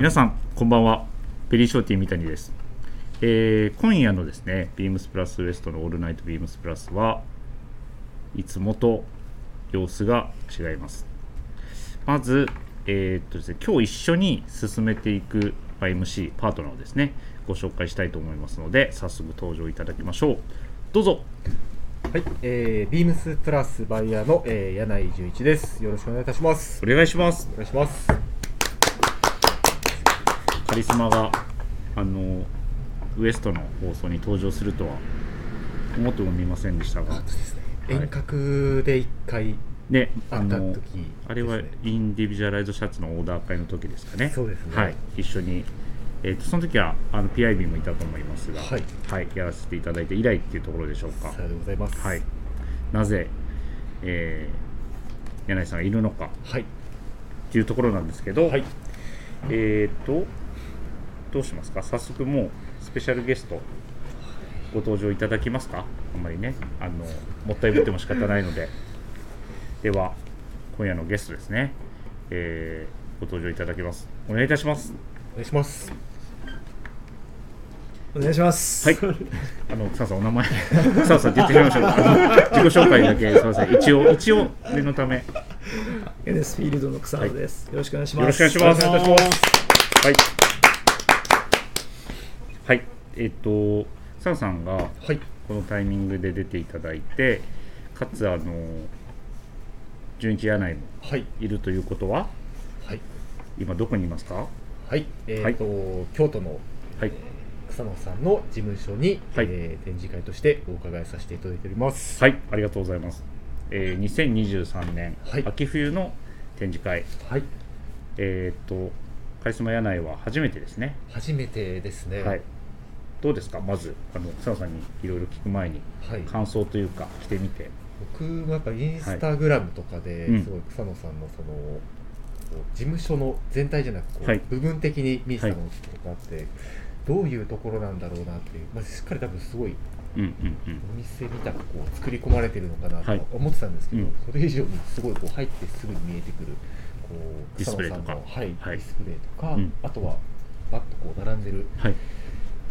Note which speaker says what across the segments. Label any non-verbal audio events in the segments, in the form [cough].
Speaker 1: 皆さんこんばんはベリーショーティー三谷です、えー今夜のですねビームスプラスウエストのオールナイトビームスプラスはいつもと様子が違いますまず、えーっとですね、今日一緒に進めていくまあ MC パートナーをですねご紹介したいと思いますので早速登場いただきましょうどうぞ
Speaker 2: はい、えー、ビームスプラスバイヤーの、えー、柳井純一です。よろしくお願いいたします。
Speaker 1: お願いします
Speaker 2: お願いします。
Speaker 1: カリスマがあのウエストの放送に登場するとは思ってもみませんでしたが。
Speaker 2: ね。
Speaker 1: はい。
Speaker 2: 遠隔で一回
Speaker 1: ねあの
Speaker 2: 会った時、
Speaker 1: あれはインディビジュアライズシャツのオーダー会の時ですかね。
Speaker 2: そうですね。
Speaker 1: はい。一緒にえー、とその時はあの PIB もいたと思いますが、
Speaker 2: はい。
Speaker 1: やらせていただいて以来っていうところでしょうか。
Speaker 2: さようでございます。
Speaker 1: はい。なぜ、えー柳井さんがいるのか。
Speaker 2: はい。
Speaker 1: っていうところなんですけど、
Speaker 2: はい。
Speaker 1: えっ、とどうしますか？早速もうスペシャルゲストご登場いただきますか？あんまりねあのもったいぶっても仕方ないので。[laughs] では今夜のゲストですね、えーご登場いただきます。お願いいたします。
Speaker 2: お願いします。
Speaker 3: お願いします。
Speaker 1: はい。あの草さんお名前。[laughs] 草さんって言ってしましょう。自己紹介だけすいません。一応一応念のため。よ
Speaker 3: エネスフィールドの草野です、よろしくお願いします。
Speaker 1: ろしくお願いします。はいはいえっ、と草さんが
Speaker 2: はい。
Speaker 1: このタイミングで出ていただいてかつあの純一柳井も
Speaker 2: はい。
Speaker 1: いるということは
Speaker 2: はい。
Speaker 1: 今どこにいますか？
Speaker 2: はい。えっ、と、京都の
Speaker 1: はい
Speaker 2: 草野さんの事務所に、
Speaker 1: はい
Speaker 2: えー展示会としてお伺いさせていただいております。
Speaker 1: はいありがとうございます、えー2023年、
Speaker 2: はい
Speaker 1: 秋冬の展示会
Speaker 2: はい。
Speaker 1: えっ、とカリスマ柳井は初めてですね
Speaker 2: 初めてですね。
Speaker 1: はいどうですか？まずあの草野さんにいろいろ聞く前に
Speaker 2: はい。
Speaker 1: 感想というか来てみて。
Speaker 2: 僕もやっぱインスタグラムとかで
Speaker 1: うん。
Speaker 2: すごい草野さんのその、こう事務所の全体じゃなくこう、
Speaker 1: はい。
Speaker 2: 部分的に見てたのとかあって、どういうところなんだろうなっていう、まあ、しっかり多分すごい
Speaker 1: うんうんうん。
Speaker 2: お店みたくこう作り込まれてるのかな
Speaker 1: はい。
Speaker 2: と思ってたんですけど、
Speaker 1: うん。
Speaker 2: それ以上にすごいこう入ってすぐに見えてくるこう
Speaker 1: ディスプレイとか。
Speaker 2: 草野さんの、はい
Speaker 1: はい。
Speaker 2: ディスプレイとか、
Speaker 1: うん。
Speaker 2: あとはバッとこう並んでる
Speaker 1: はい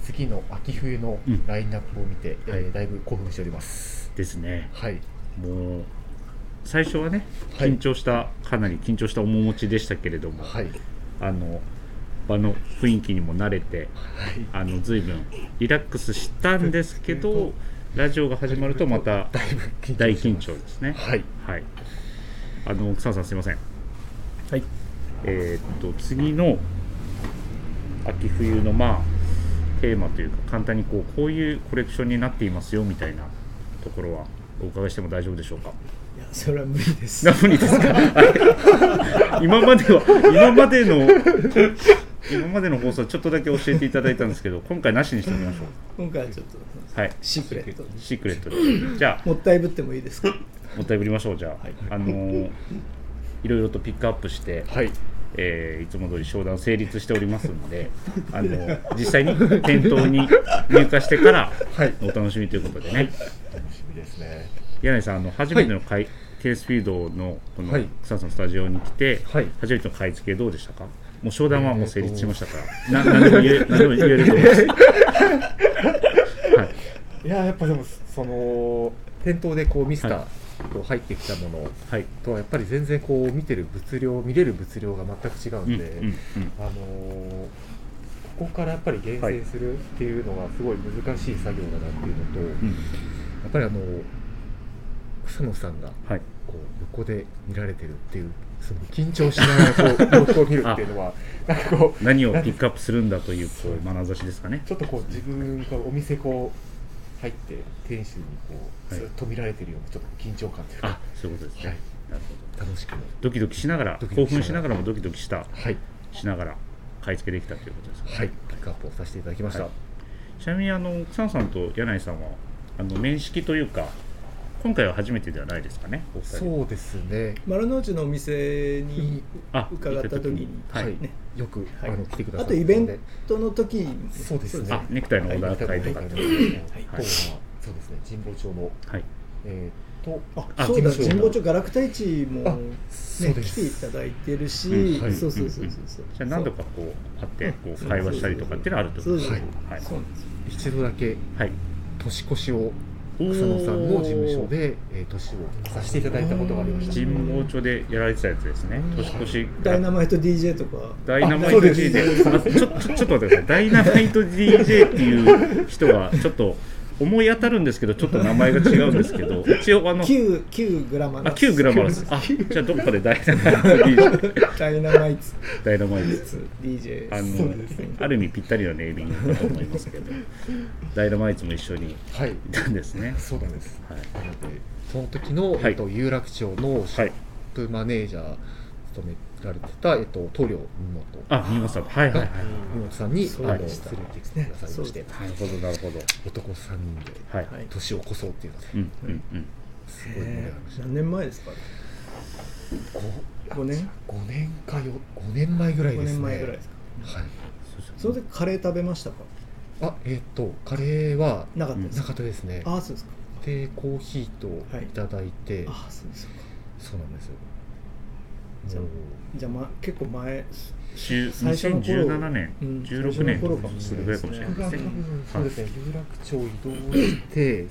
Speaker 2: 次の秋冬の
Speaker 1: うん。
Speaker 2: ラインナップを見て、
Speaker 1: はい。
Speaker 2: えーだいぶ興奮しております。
Speaker 1: ですね。
Speaker 2: はい。
Speaker 1: もう最初はね
Speaker 2: はい。
Speaker 1: 緊張した、かなり緊張した面持ちでしたけれども、
Speaker 2: はい。
Speaker 1: あの場の雰囲気にも慣れて
Speaker 2: はい。
Speaker 1: あの随分リラックスしたんですけどラジオが始まるとまた
Speaker 2: だいぶ緊張
Speaker 1: 大緊張ですね。
Speaker 2: はい。
Speaker 1: はい。あの草野さんすいません。
Speaker 3: はい。
Speaker 1: えーっと次の秋冬のまあテーマというか簡単にこうこういうコレクションになっていますよみたいなところはお伺いしても大丈夫でしょうか？
Speaker 3: いや、それは無理です。
Speaker 1: な無理ですか？は [laughs] い今までは今までの今までの放送ちょっとだけ教えていただいたんですけど今回なしにしてみましょ
Speaker 3: 今回はちょっと
Speaker 1: うはい。
Speaker 3: シークレットに。
Speaker 1: シークレットでじゃあ
Speaker 3: もったいぶってもいいですか？
Speaker 1: もったいぶりましょうじゃあ、
Speaker 3: はい。
Speaker 1: あのーいろいろとピックアップして、
Speaker 2: はい
Speaker 1: えーいつも通り商談成立しておりますので [laughs] あの実際に店頭に入荷してから
Speaker 2: はい。
Speaker 1: お楽しみということでね、
Speaker 2: 楽しみですね。
Speaker 1: 柳井さんあの初めての買い、ケースフィードのこの
Speaker 2: はい。
Speaker 1: 草野さんのスタジオに来て、
Speaker 2: はい。
Speaker 1: 初めての買い付けどうでしたか？もう商談はもう成立しましたから、な何でも言え [laughs] 何でも言えると思います？[laughs] はい。
Speaker 2: いややっぱでもその店頭でこうミスタ
Speaker 1: は
Speaker 2: ーこう入ってきたもの
Speaker 1: はい。
Speaker 2: とはやっぱり全然こう見てる物量見れる物量が全く違うんで、
Speaker 1: うんうんうん。
Speaker 2: あのーここからやっぱり厳選するっていうのがすごい難しい作業だなっていうのと、
Speaker 1: うん
Speaker 2: やっぱりあの草野さんが
Speaker 1: はい。
Speaker 2: こう横で見られてるっていうその緊張しながらこう様子を見るっていうのは [laughs] なんかこう
Speaker 1: 何をピックアップするんだというこう眼差しですかね。
Speaker 2: ちょっとこう自分がお店こう入って店主にこう
Speaker 1: はい
Speaker 2: ずっと見られてるようなちょっと緊張感というか、
Speaker 1: あそういうことですね。
Speaker 2: はい。
Speaker 1: なるほど
Speaker 2: 楽しく。
Speaker 1: ドキドキしながら。
Speaker 2: ドキドキしながら
Speaker 1: 興奮しながら。もドキドキした。
Speaker 2: はい。
Speaker 1: しながら買い付けできたということですかね。
Speaker 2: はい。ピックアップをさせていただきました、
Speaker 1: はい。ちなみにあの草野さんと柳井さんはあの面識というか今回は初めてではないですかね。
Speaker 2: そうですね。
Speaker 3: 丸の内のお店に [laughs]
Speaker 1: あ
Speaker 3: 伺った時に、
Speaker 1: はい。
Speaker 2: よく、
Speaker 3: はい。
Speaker 2: あの来てくださ
Speaker 3: あ
Speaker 2: ったので。
Speaker 3: とイベントの時に
Speaker 2: そうですね。
Speaker 1: あネクタイのオーダー会とか
Speaker 2: はい
Speaker 1: って
Speaker 2: あとは
Speaker 1: はい。
Speaker 2: そうですね。神保町の。
Speaker 1: はい。
Speaker 2: えー、と
Speaker 3: あ
Speaker 1: あ
Speaker 3: そうだ。神保町ガラクタ市も来てい
Speaker 2: す
Speaker 3: ただいてるし、そうそうそうそうそう。
Speaker 1: じゃあ何度かこう会ってこう会話したりとかっていうのはあるとです
Speaker 3: そう
Speaker 1: ね
Speaker 3: そうです。よ
Speaker 2: 一度だけ
Speaker 1: はい。
Speaker 2: 年越しを草野さんの事務所で、えー年をさせていただいたことがありました。
Speaker 1: 神保町でやられてたやつですね。年越し。
Speaker 3: ダイナマイト DJ とか。
Speaker 1: ダイナマイト DJ あちょちょちょっと待ってください。ダイナマイト DJ っていう人がちょっと思い当たるんですけどちょっと名前が違うんですけど [laughs] 一応あの
Speaker 3: 旧旧グラマ
Speaker 1: あ
Speaker 3: ラス。
Speaker 1: 旧グラマラス。あじゃあどっかでダイナマイト。DJ
Speaker 3: ダイナマイツ
Speaker 1: ダイナマイト
Speaker 3: DJ
Speaker 1: あの
Speaker 2: そうですね。
Speaker 1: ある意味ぴったりなネーミングだと思いますけど。ダイナマイツも一緒にい
Speaker 2: はい。
Speaker 1: たんですね。
Speaker 2: そうなんです。
Speaker 1: はい。
Speaker 2: その時の、
Speaker 1: はい。
Speaker 2: えっと、有楽町のショ
Speaker 1: はい
Speaker 2: ップマネージャー務められてた、えっと、塗料見本
Speaker 1: あ見ました。はいはいはい。
Speaker 2: 見本さんに連れてきてくださいまして、
Speaker 1: なるほどなるほど。
Speaker 2: 男3人で年を越そうっていうので。
Speaker 1: うんうんうん。
Speaker 2: すごい盛り上がりました、
Speaker 3: 何年前ですか？
Speaker 2: ご
Speaker 3: 5年
Speaker 2: ？5年かよ。5年前ぐらい
Speaker 3: 5
Speaker 2: ですね。
Speaker 3: 年前ぐらいですか？
Speaker 2: はい。
Speaker 3: その時カレー食べましたか？
Speaker 2: あえっ、とカレーは
Speaker 3: なかったです
Speaker 2: なかったですね。
Speaker 3: ああそうですか。
Speaker 2: でコーヒーといただいて、
Speaker 3: ああそうですか。
Speaker 2: そうなんですよ
Speaker 3: じゃじゃあ、ま、結構前
Speaker 1: 10
Speaker 3: 最初の頃
Speaker 1: 2017年、
Speaker 3: うん
Speaker 1: 16年とか
Speaker 3: 最初の頃かもし
Speaker 1: する
Speaker 3: れないですね
Speaker 1: ぐらいかもしれない。ですね
Speaker 2: 分そうですね、有楽町移動して3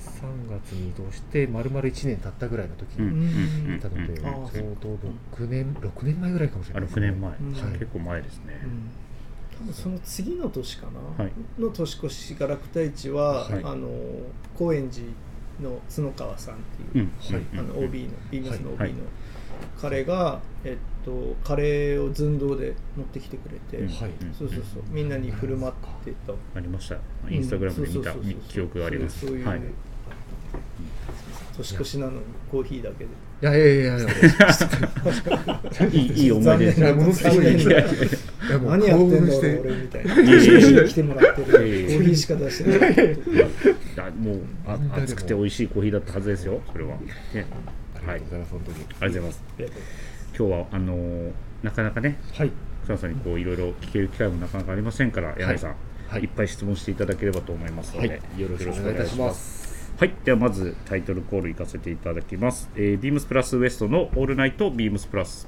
Speaker 2: 月に移動して丸々1年経ったぐらいの時にいたので、ちょうど6年6年前ぐらいかもしれ
Speaker 1: あ
Speaker 2: ない。です、
Speaker 1: 6年前、
Speaker 3: うん
Speaker 1: 結構前ですね、
Speaker 3: うん。多分その次の年かな、
Speaker 1: はい。
Speaker 3: の年越しガラクタ市は、
Speaker 1: はい。
Speaker 3: あの高円寺の角川さんっていう、
Speaker 1: うん。
Speaker 2: はい。
Speaker 3: あの OB のビームスの OB の、
Speaker 1: はい
Speaker 3: 彼が、えっと、カレーを寸胴で持ってきてくれて、
Speaker 1: うん。
Speaker 2: はい。
Speaker 3: そうそうそう。みんなに振る舞ってた
Speaker 1: ありました。インスタグラムで見た記憶があります。
Speaker 3: そういう、
Speaker 1: はい。
Speaker 3: 年越しなのにコーヒーだけで。
Speaker 2: いやいやいやいや
Speaker 1: いいいい思い出です
Speaker 2: いやものすごい
Speaker 3: 何やってんだろう俺みたいな来てもらってるコーヒーしか出してない
Speaker 1: いやもうあ熱くて美味しいコーヒーだったはずですよそれは、ね、
Speaker 2: がとうございます、本当に。
Speaker 1: ありがとうございます。今日はあのーなかなかね
Speaker 2: はい。
Speaker 1: 草野さんにこういろいろ聞ける機会もなかなかありませんから柳井さん、
Speaker 2: はい。
Speaker 1: い、っぱい質問していただければと思いますので、
Speaker 2: はい。
Speaker 1: よろしくお
Speaker 2: お願いいたし
Speaker 1: ま
Speaker 2: す。
Speaker 1: はい、ではまずタイトルコールいかせていただきます。えー、ビームスプラスウエストのオールナイトビームスプラス。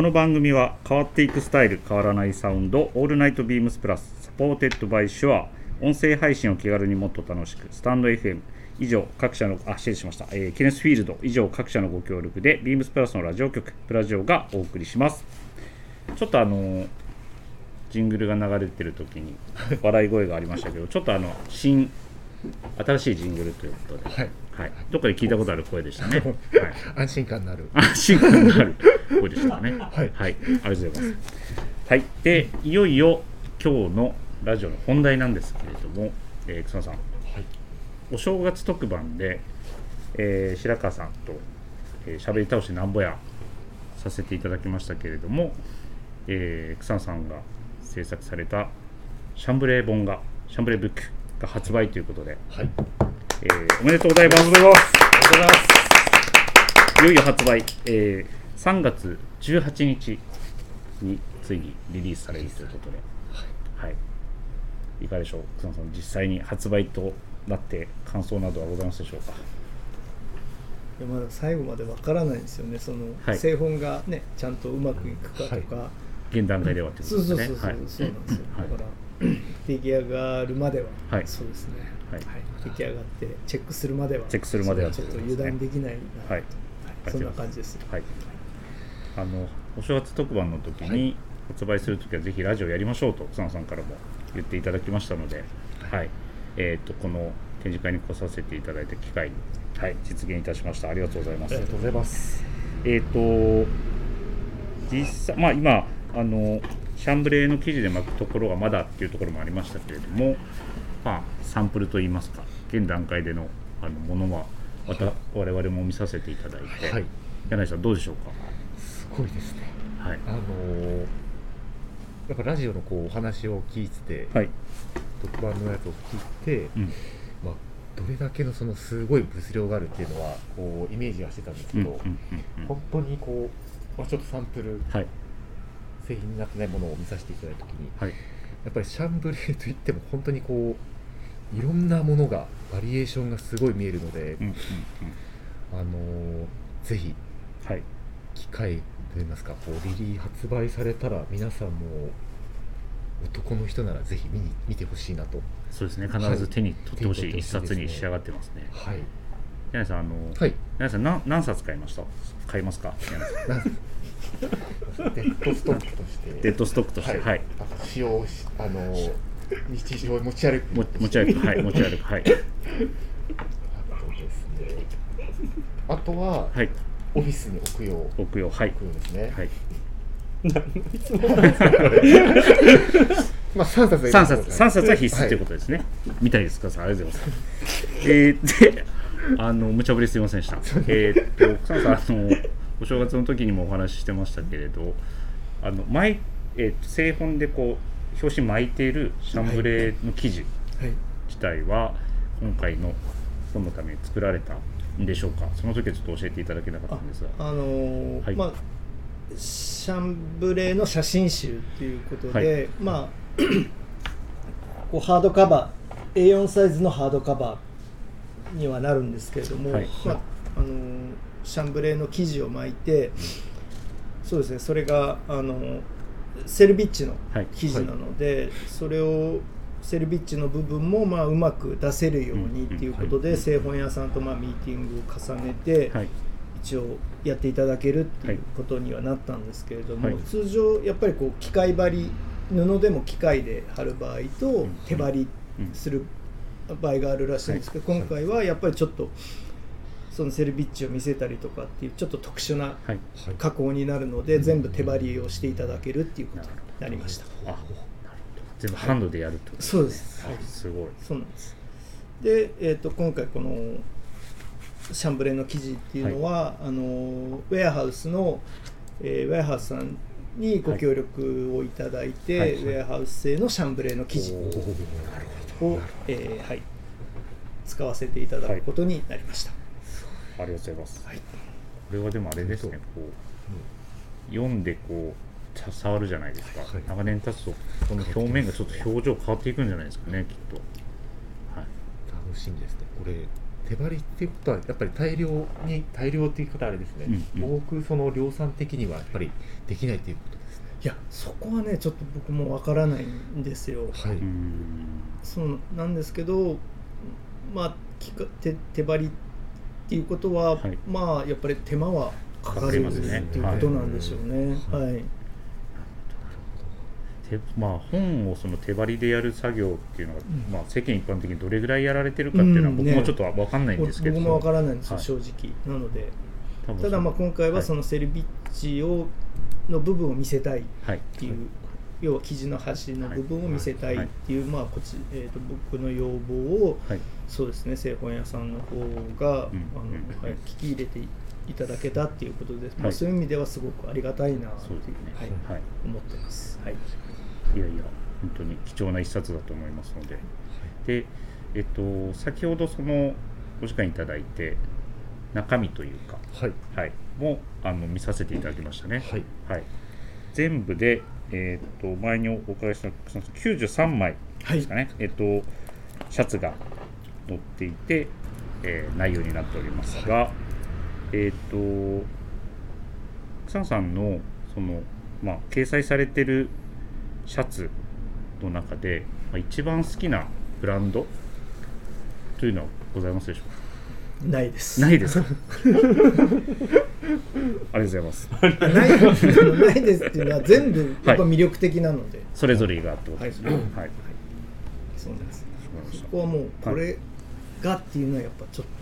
Speaker 1: この番組は変わっていくスタイル変わらないサウンドオールナイトビームスプラス supported by SHURE 音声配信を気軽にもっと楽しくスタンド FM 以上各社のあ失礼しました、えーケネスフィールド以上各社のご協力でビームスプラスのラジオ局プラジオがお送りします。ちょっとあのージングルが流れてる時に [laughs] 笑い声がありましたけどちょっとあの新新しいジングルということで、
Speaker 2: はい
Speaker 1: はい、どっかで聞いたことある声でしたね、[laughs] はい、
Speaker 2: 安心感のある。
Speaker 1: 安心感のある声でしたね。
Speaker 2: はい。
Speaker 1: ありがとうございます。はい、で、いよいよ今日のラジオの本題なんですけれども、えー、草野さん、
Speaker 2: はい。
Speaker 1: お正月特番で、えー白川さんと、えー、しゃべり倒しなんぼやさせていただきましたけれども、えー草野さんが制作されたシャンブレー本が、シャンブレーブックが発売ということで、
Speaker 2: はい
Speaker 1: えーおめでとうございます。
Speaker 2: ありがとうございます。
Speaker 1: いよいよ発売、えー3月18日についにリリースされるということで、はい、い。かがでしょう、草野さん、実際に発売となって感想などはございますでしょうか？
Speaker 3: いやまだ最後までわからないんですよね。その、
Speaker 1: はい。
Speaker 3: 製本がねちゃんとうまくいくかとか、
Speaker 1: 現段階ではということ
Speaker 3: そう
Speaker 1: ですね。
Speaker 3: そうそうそう、
Speaker 1: はい。
Speaker 3: そうなんですよ、
Speaker 1: はい
Speaker 3: だから出来上がるまでは、
Speaker 1: はい。
Speaker 3: そうですね、
Speaker 1: はい。
Speaker 3: 出来上がってチェックするまでは。
Speaker 1: チェックするまでは。
Speaker 3: ちょっと油断できないなと、
Speaker 1: はい。
Speaker 3: そんな感じです。
Speaker 1: はい、あのお正月特番の時に発売する時はぜひラジオやりましょうと草野さんからも言っていただきましたので、はい。えー、とこの展示会に来させていただいた機会に、はい、実現いたしました。ありがとうございます。
Speaker 2: ありがとうございます。
Speaker 1: えっ、と実際まあ今あのシャンブレーの生地で巻くところがまだっていうところもありましたけれどもまあサンプルといいますか現段階でのあのものはまた我々も見させていただいて、
Speaker 2: はい。
Speaker 1: 柳井さんどうでしょう
Speaker 2: すごいですね。
Speaker 1: かはい。
Speaker 2: あのーやっぱラジオのこうお話を聞いてて、
Speaker 1: はい、
Speaker 2: 特番のやつを聞いて、
Speaker 1: うん。
Speaker 2: まあ、どれだけのそのすごい物量があるっていうのはこうイメージはしてたんですけど、本当にこう、まあ、ちょっとサンプル
Speaker 1: はい。
Speaker 2: 製品になってないものを見させていただいた時に
Speaker 1: はい。
Speaker 2: やっぱりシャンブレーといっても本当にこういろんなものがバリエーションがすごい見えるので、
Speaker 1: うんうんうん。
Speaker 2: あのーぜひ
Speaker 1: はい
Speaker 2: 機会といいますかこうリリー発売されたら皆さんも男の人ならぜひ見に見てほしいなと。
Speaker 1: そうですね必ず手に取ってほしい一
Speaker 2: 手に取ってほしいですね
Speaker 1: 冊に仕上がってますね。
Speaker 2: はい。
Speaker 1: 柳井さんあの、
Speaker 2: はい。
Speaker 1: 柳井さん何何冊買いました？買いますか？柳井さん。[laughs]
Speaker 2: デッドストックとして。
Speaker 1: デッドストックとして
Speaker 2: はい、
Speaker 1: はい。
Speaker 2: 使用しあの日常持ち歩く。
Speaker 1: も持ち歩く。はい持ち歩く。はい。
Speaker 2: あとは、
Speaker 1: はい。
Speaker 2: オフィスに置くよう。置
Speaker 1: 置くよ。はい。
Speaker 2: くようですね、
Speaker 1: はい。[laughs]
Speaker 2: まあ3冊
Speaker 1: 三冊。三冊は必須という
Speaker 2: こ
Speaker 1: ことですね、みたいですか？さんありがとうございます。えー、であの無茶ぶりすみませんでした。えーっと草野さんあのお正月の時にもお話ししてましたけれどあの前、えーっと製本でこう表紙巻いているシャンブレーの生地
Speaker 3: はい。
Speaker 1: 自体は今回の本のために作られたんでしょうか。その時はちょっと教えていただけなかったんですが。
Speaker 3: あのー
Speaker 1: はい。
Speaker 3: まあシャンブレーの写真集っていうことで、
Speaker 1: はい。
Speaker 3: まあこうハードカバー A4 サイズのハードカバーにはなるんですけれども、
Speaker 1: はい。
Speaker 3: まああのーシャンブレーの生地を巻いて、そうですね。それがあのーセルビッチの
Speaker 1: はい。
Speaker 3: 生地なので、それをセルビッチの部分もまあうまく出せるようにっていうことで、
Speaker 1: うん
Speaker 3: 製本屋さんとまあミーティングを重ねて、
Speaker 1: はい。
Speaker 3: 一応やっていただけるっていうことにはなったんですけれども、
Speaker 1: はい。
Speaker 3: 通常やっぱりこう機械張り布でも機械で貼る場合と
Speaker 1: ん。
Speaker 3: 手張りする場合があるらしいんですけど、
Speaker 2: はい。
Speaker 3: 今回はやっぱりちょっとそのセルビッチを見せたりとかっていうちょっと特殊な
Speaker 1: はい。
Speaker 2: はい
Speaker 3: 加工になるので全部手張りをしていただけるっていうことになりました。
Speaker 1: 全部ハンドでやるとです
Speaker 3: そうです、はい。
Speaker 1: あすごい。
Speaker 3: そうなんです。で、えー、と今回このシャンブレーの生地っていうのは、あのウェアハウスの、えーウェアハウスさんにご協力をいただいて、
Speaker 1: はい。
Speaker 3: ウェアハウス製のシャンブレーの生地を、えーはい、使わせていただくことになりました。
Speaker 1: ありがとうございます。
Speaker 3: はい。
Speaker 1: これはでもあれですねこう読んでこうさ触るじゃないですか、
Speaker 2: はい
Speaker 1: 長年経つとこの表面がちょっと表情変わっていくんじゃないですかねきっと。はい。
Speaker 2: 楽しみですね。これ手張りっていうことはやっぱり大量に大量っていう方はあれですね、
Speaker 1: うんうん。
Speaker 2: 多くその量産的にはやっぱりできないっていうことですね。
Speaker 3: いやそこはねちょっと僕もわからないんですよ。
Speaker 2: はい、
Speaker 3: そうなんですけど、まあ、きか手手張りっていうことは、
Speaker 1: はい。
Speaker 3: まあやっぱり手間はかか
Speaker 1: りますね
Speaker 3: っていうことなんでしょうね。
Speaker 2: はい。
Speaker 3: はい、
Speaker 1: 手まあ、本をその手張りでやる作業っていうのが、
Speaker 3: うん。
Speaker 1: まあ、世間一般的にどれぐらいやられてるかっていうのは
Speaker 3: うん。ね。
Speaker 1: 僕もちょっと分かんないんですけど、
Speaker 3: 僕もわからないんですよ、
Speaker 1: はい。
Speaker 3: 正直なので。ただまあ今回はそ
Speaker 1: の、
Speaker 3: のセルビッチをの部分を見せたいっ
Speaker 1: はい
Speaker 3: てい。う、要は生地の端の部分を見せたいっていう、まあこっち、えー、と僕の要望を
Speaker 1: はい
Speaker 3: そうですね製本屋さんの方が、あの
Speaker 1: うんうん。
Speaker 3: はい、聞き入れていただけたっていうことで、まあ、
Speaker 1: はい
Speaker 3: そういう意味ではすごくありがたいなっていう
Speaker 1: そうですね。
Speaker 3: はい
Speaker 1: はい。
Speaker 3: 思ってます。はい。
Speaker 1: いやいや本当に貴重な一冊だと思いますので。でえっと先ほどそのお時間いただいて中身というか
Speaker 2: はい。
Speaker 1: はい。もあの見させていただきましたね。
Speaker 2: はい。
Speaker 1: はい、全部で、えー、と前にお伺いしたその93枚ですかね、えっ、とシャツが載っていて、えー内容になっておりますが、えっ、と草野さんのその、まあ、掲載されてるシャツの中で、まあ、一番好きなブランドというのはございますでしょうか？
Speaker 3: ないです。
Speaker 1: ないですか？[laughs] ありがとうございます。
Speaker 3: あないないですっていうのは全部やっぱ魅力的なので、
Speaker 1: それぞれがってことですね。
Speaker 3: はい。
Speaker 1: はい。
Speaker 3: そうです。そこはもうこれがっていうのはやっぱちょっと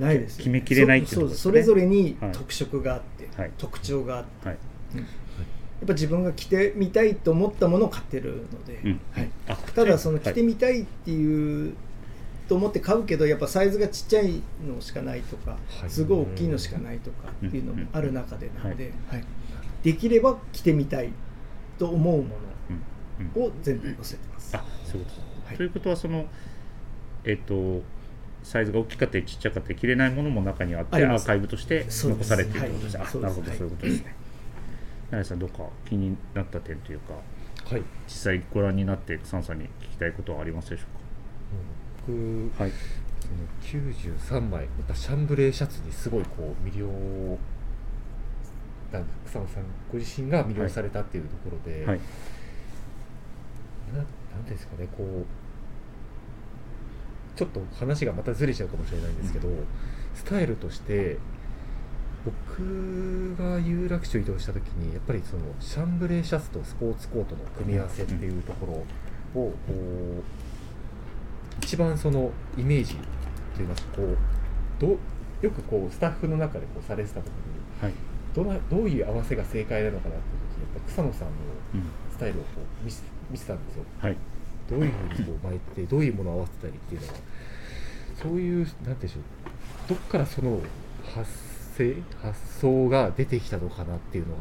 Speaker 3: ないですよね、
Speaker 1: 決めきれないっていうね。
Speaker 3: それぞれに
Speaker 1: はい。
Speaker 3: 特色があって、
Speaker 1: はい。
Speaker 3: 特徴があって、
Speaker 1: はい。
Speaker 3: やっぱ自分が着てみたいと思ったものを買ってるので、
Speaker 1: うん。
Speaker 3: はい、
Speaker 1: あ
Speaker 3: ただその着て
Speaker 1: はい
Speaker 3: みたいっていうと思って買うけどやっぱサイズがちっちゃいのしかないとか、
Speaker 2: はい。
Speaker 3: すごい大きいのしかないとかっていうのもある中でなので、
Speaker 1: うん。
Speaker 3: はい。できれば着てみたいと思うも
Speaker 1: うん。うん。
Speaker 3: のを全部載せてます。
Speaker 1: あそういうこと。です、
Speaker 3: はい。
Speaker 1: ということはそのえっ、とサイズが大きかったりちっちゃかったり着れないものも中にあってアーカイブとして残されているということですね、
Speaker 3: はい。
Speaker 1: あなるほど。
Speaker 3: そ
Speaker 1: そういうことですね。柳井さんどっか気になった点というか
Speaker 2: はい。
Speaker 1: 実際ご覧になってサンさんに聞きたいことはありますでしょ
Speaker 2: 僕
Speaker 1: うか？はい。
Speaker 2: その93枚やっぱシャンブレーシャツにすごいこう魅了なん草野さんご自身が魅了されたっていうところで、
Speaker 1: はい。
Speaker 2: ななんていうんですかねこうちょっと話がまたずれちゃうかもしれないんですけど、スタイルとして僕が有楽町移動した時にやっぱりそのシャンブレーシャツとスポーツコートの組み合わせっていうところをこう一番そのイメージといいますかこうどうよくこうスタッフの中でこうされてた時に
Speaker 1: はい、
Speaker 2: どなどういう合わせが正解なのかなっていう時にやっぱ草野さんの
Speaker 1: うん。
Speaker 2: スタイルをこう見せ見せたんですよ。
Speaker 1: はい
Speaker 2: どういうふうにこう巻いてどういうものを合わせたりっていうのはそういうなんていうんでしょうどっからその発生発想が出てきたのかなっていうの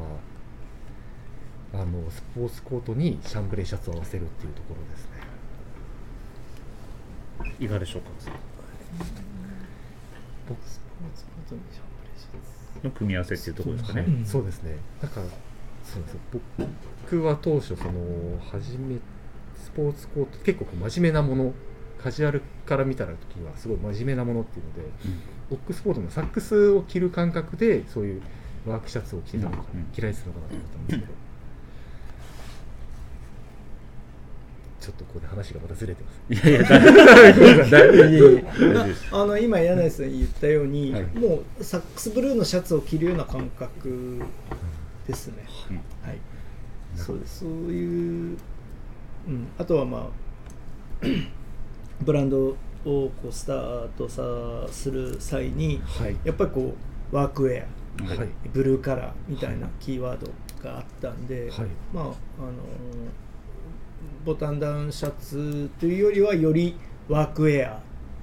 Speaker 2: があのスポーツコートにシャンブレーシャツを合わせるっていうところですね。
Speaker 1: いかがでしょうか
Speaker 2: 僕
Speaker 3: スポーツコートにシャンブレーシャツ。
Speaker 1: の組み合わせっていうところですかね、
Speaker 2: はそうですね。だからそうです僕は当初その初めスポーツコート結構こう真面目なものカジュアルから見たら時はすごい真面目なものっていうのでオックスフォードのサックスを着る感覚でそういうワークシャツを着てたのか、
Speaker 1: うんうん
Speaker 2: 着られてたのかなと思ったんですけどちょっとここで話がまたずれてます。
Speaker 1: いやいや
Speaker 3: あの今柳井さん言ったように、
Speaker 1: はい。
Speaker 3: もうサックスブルーのシャツを着るような感覚ですね。
Speaker 1: うん。
Speaker 3: はい、そうです。そういう、うん、あとはまあ [clears throat] ブランドをこうスタートさする際に
Speaker 2: はい。
Speaker 3: やっぱりこうワークウェア
Speaker 2: はい。
Speaker 3: ブルーカラーみたいなキーワードがあったんで、
Speaker 2: はい。
Speaker 3: まああのボタンダウンシャツというよりはよりワークウェアっ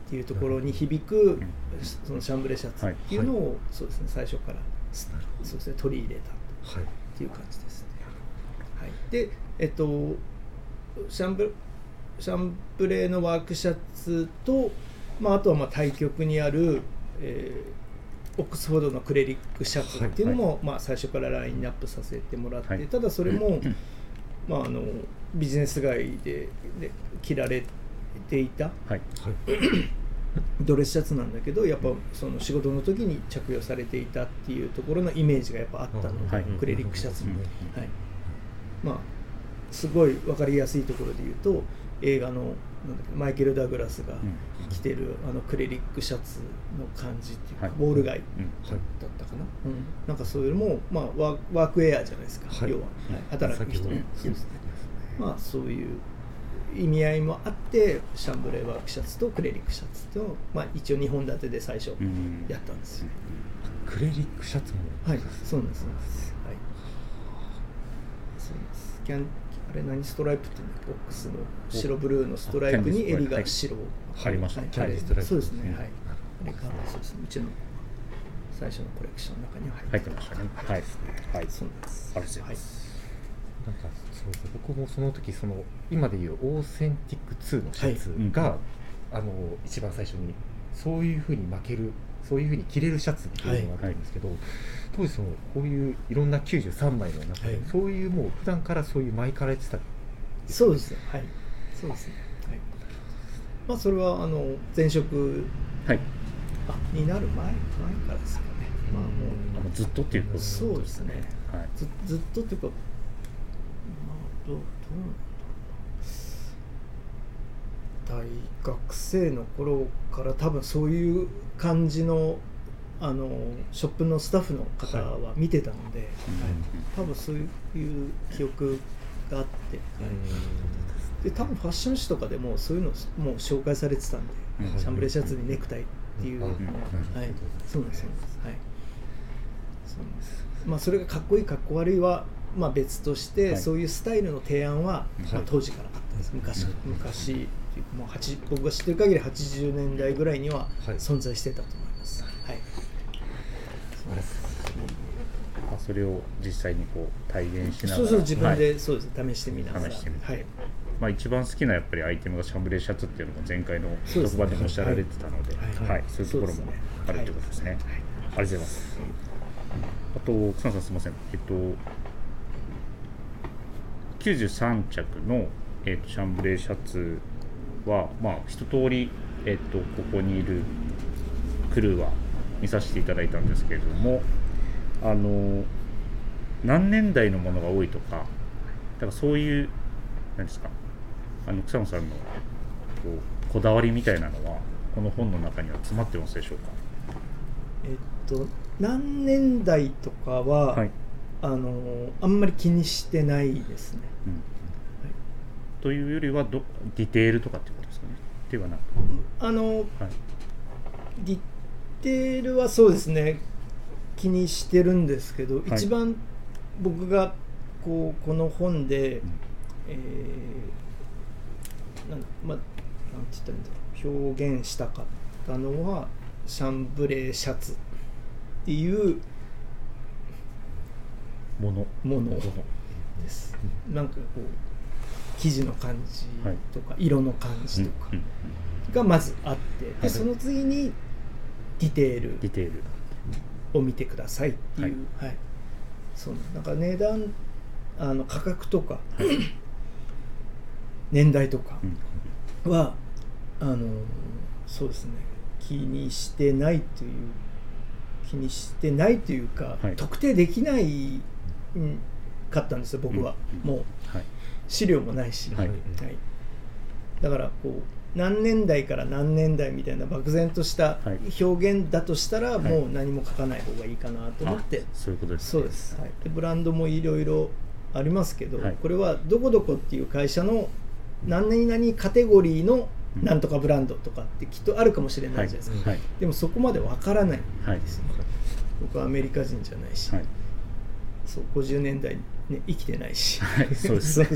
Speaker 3: ていうところに響くそのシャンブレーシャツっていうのを、そうですね最初からそうですね取り入れた
Speaker 2: はい。
Speaker 3: っていう感じですね。はい、で、えっと、シャンブシャンブレーのワークシャツと、まあ、あとはまあ対極にある、えーオックスフォードのクレリックシャツっていうのも、まあ、最初からラインナップさせてもらって、
Speaker 1: はい。
Speaker 3: ただそれも、まあ、あのビジネス街でで着られていた
Speaker 1: はい。
Speaker 3: ドレスシャツなんだけどやっぱその仕事の時に着用されていたっていうところのイメージがやっぱあったので、
Speaker 1: はい。
Speaker 3: クレリックシャツに、
Speaker 1: うん。
Speaker 3: はい、まあすごい分かりやすいところで言うと映画のなんだっけマイケル・ダグラスが着てるあのクレリックシャツの感じっていうか、
Speaker 1: はい。
Speaker 3: ボール街だ
Speaker 1: うん。
Speaker 3: ったかな、うん、なんかそういうのも、まあ、ワーワークウェアじゃないですか、
Speaker 2: はい。
Speaker 3: 要は、はい。働く人
Speaker 2: 先ほど
Speaker 3: そうですね。まあそういう意味合いもあってシャンブレーワークシャツとクレリックシャツと、まあ、一応2本立てで最初
Speaker 1: うん。
Speaker 3: やったんですよ、
Speaker 2: クレリックシャツも。
Speaker 3: はい。そうなんです。そうなんです。はいそですキャンあれ何ストライプっていうんだっけボックスの白ブルーのストライプに襟が白。
Speaker 1: ありました。
Speaker 3: はい
Speaker 2: キャンデストライプ。
Speaker 3: そうですね。
Speaker 1: うん。
Speaker 3: はい。あれがそうですね。うちの最初のコレクションの中には
Speaker 1: 入
Speaker 3: 入って
Speaker 1: ましたね。はい。はい
Speaker 3: そうなんです。
Speaker 1: ありがとうござい
Speaker 3: はい。
Speaker 1: ます
Speaker 2: なんかそうですね。僕もその時その今でいうオーセンティック2のシャツが、あの一番最初にそういうふうに負けるそういうふうに着れるシャツっていうのがあったんですけど、当時そのこういういろんな93枚の中で、
Speaker 3: はい。
Speaker 2: そういうもう普段からそういう巻かれてた。
Speaker 3: そうですね。はい。そうですね。はい。まあそれはあの前職
Speaker 1: はい。
Speaker 3: あになる前前からですかね。まあも
Speaker 1: あのずっとっていうこと
Speaker 3: うそうですね。
Speaker 1: はい。
Speaker 3: ずずっとっていうかまあどうどうなんだろう。大学生の頃から多分そういう感じのあのショップのスタッフの方は見てたので、はい多分そういう記憶があって、で多分ファッション誌とかでもそういうのもう紹介されてたんで、
Speaker 1: うん。
Speaker 3: シャンブレーシャツにネクタイっていう。はい、そうなんですそうなんです。はい。そうなんです。まあそれがかっこいいかっこ悪いはまあ別として、
Speaker 1: はい。
Speaker 3: そういうスタイルの提案は、まあ
Speaker 2: はい、
Speaker 3: 当時からあったんです。昔
Speaker 2: うん。
Speaker 3: 昔もう8僕が知ってる限り80年代ぐらいには
Speaker 2: はい。
Speaker 3: 存在してたと思います、はい
Speaker 1: あそれを実際にこう体現しながら。
Speaker 3: そうそう自分
Speaker 1: はい。
Speaker 3: でそうです、試してみながら
Speaker 1: 試してみて。
Speaker 3: はい。
Speaker 1: まあ、一番好きなやっぱりアイテムがシャンブレーシャツっていうのも前回の
Speaker 3: そうですね。
Speaker 1: 特番でもおっしゃられてたので、
Speaker 3: はい。
Speaker 1: はい。そういうところもあるということですね。
Speaker 3: はい。
Speaker 1: ありがとうございます。あと、草野さんすみません。えっと、93着の、えっと、シャンブレーシャツは、まあ、一通り、えっと、ここにいるクルーは見させていただいたんですけれども、あの、何年代のものが多いとか、だからそういう、何ですか、あの草野さんのこうこだわりみたいなのは、この本の中には詰まってますでしょうか？
Speaker 3: えっと何年代とかは、
Speaker 1: はい。
Speaker 3: あのあんまり気にしてないですね
Speaker 1: うんというよりはどディテールとかっていうことですかね？ではなく、
Speaker 3: あの
Speaker 1: はい、
Speaker 3: ディテールはそうですね。気にしてるんですけど、
Speaker 1: い。
Speaker 3: 一番僕がこうこの本で、
Speaker 1: うん。
Speaker 3: えーなんまあなんて言ったらいいんだろう。表現したかったのはシャンブレーシャツ。っていう
Speaker 1: もの。
Speaker 3: もの。です。なんかこう生地の感じ
Speaker 1: はい。
Speaker 3: とか、色の感じとかがまずあって、
Speaker 1: はい。
Speaker 3: でその次にディテール
Speaker 1: ディテール。
Speaker 3: を見てくださいっていう、はい。そう。なんか値段あの価格とか、年代とか
Speaker 1: うん。
Speaker 3: はあのそうですね。気にしてないという気にしてないというか、
Speaker 1: はい。
Speaker 3: 特定できないうんかったんですよ僕は、
Speaker 1: うん。
Speaker 3: もう。
Speaker 1: はい。
Speaker 3: 資料もないし、
Speaker 1: はい。
Speaker 3: だからこう何年代から何年代みたいな漠然とした
Speaker 1: はい。
Speaker 3: 表現だとしたら、
Speaker 1: はい。
Speaker 3: もう何も書かない方がいいかなと思って、
Speaker 1: あそういうことです、
Speaker 3: そうです、はい、でブランドもいろいろありますけど、
Speaker 1: はい。
Speaker 3: これはどこどこっていう会社の何々々カテゴリーのなんとかブランドとかってきっとあるかもしれな
Speaker 1: はいい
Speaker 3: じゃないですか、
Speaker 1: はい。
Speaker 3: でもそこまでわからない。
Speaker 1: はい。
Speaker 3: ですね僕はアメリカ人じゃないし、
Speaker 1: はい。
Speaker 3: そう50年代、ね、生きてないし、
Speaker 1: はい。そうです [laughs]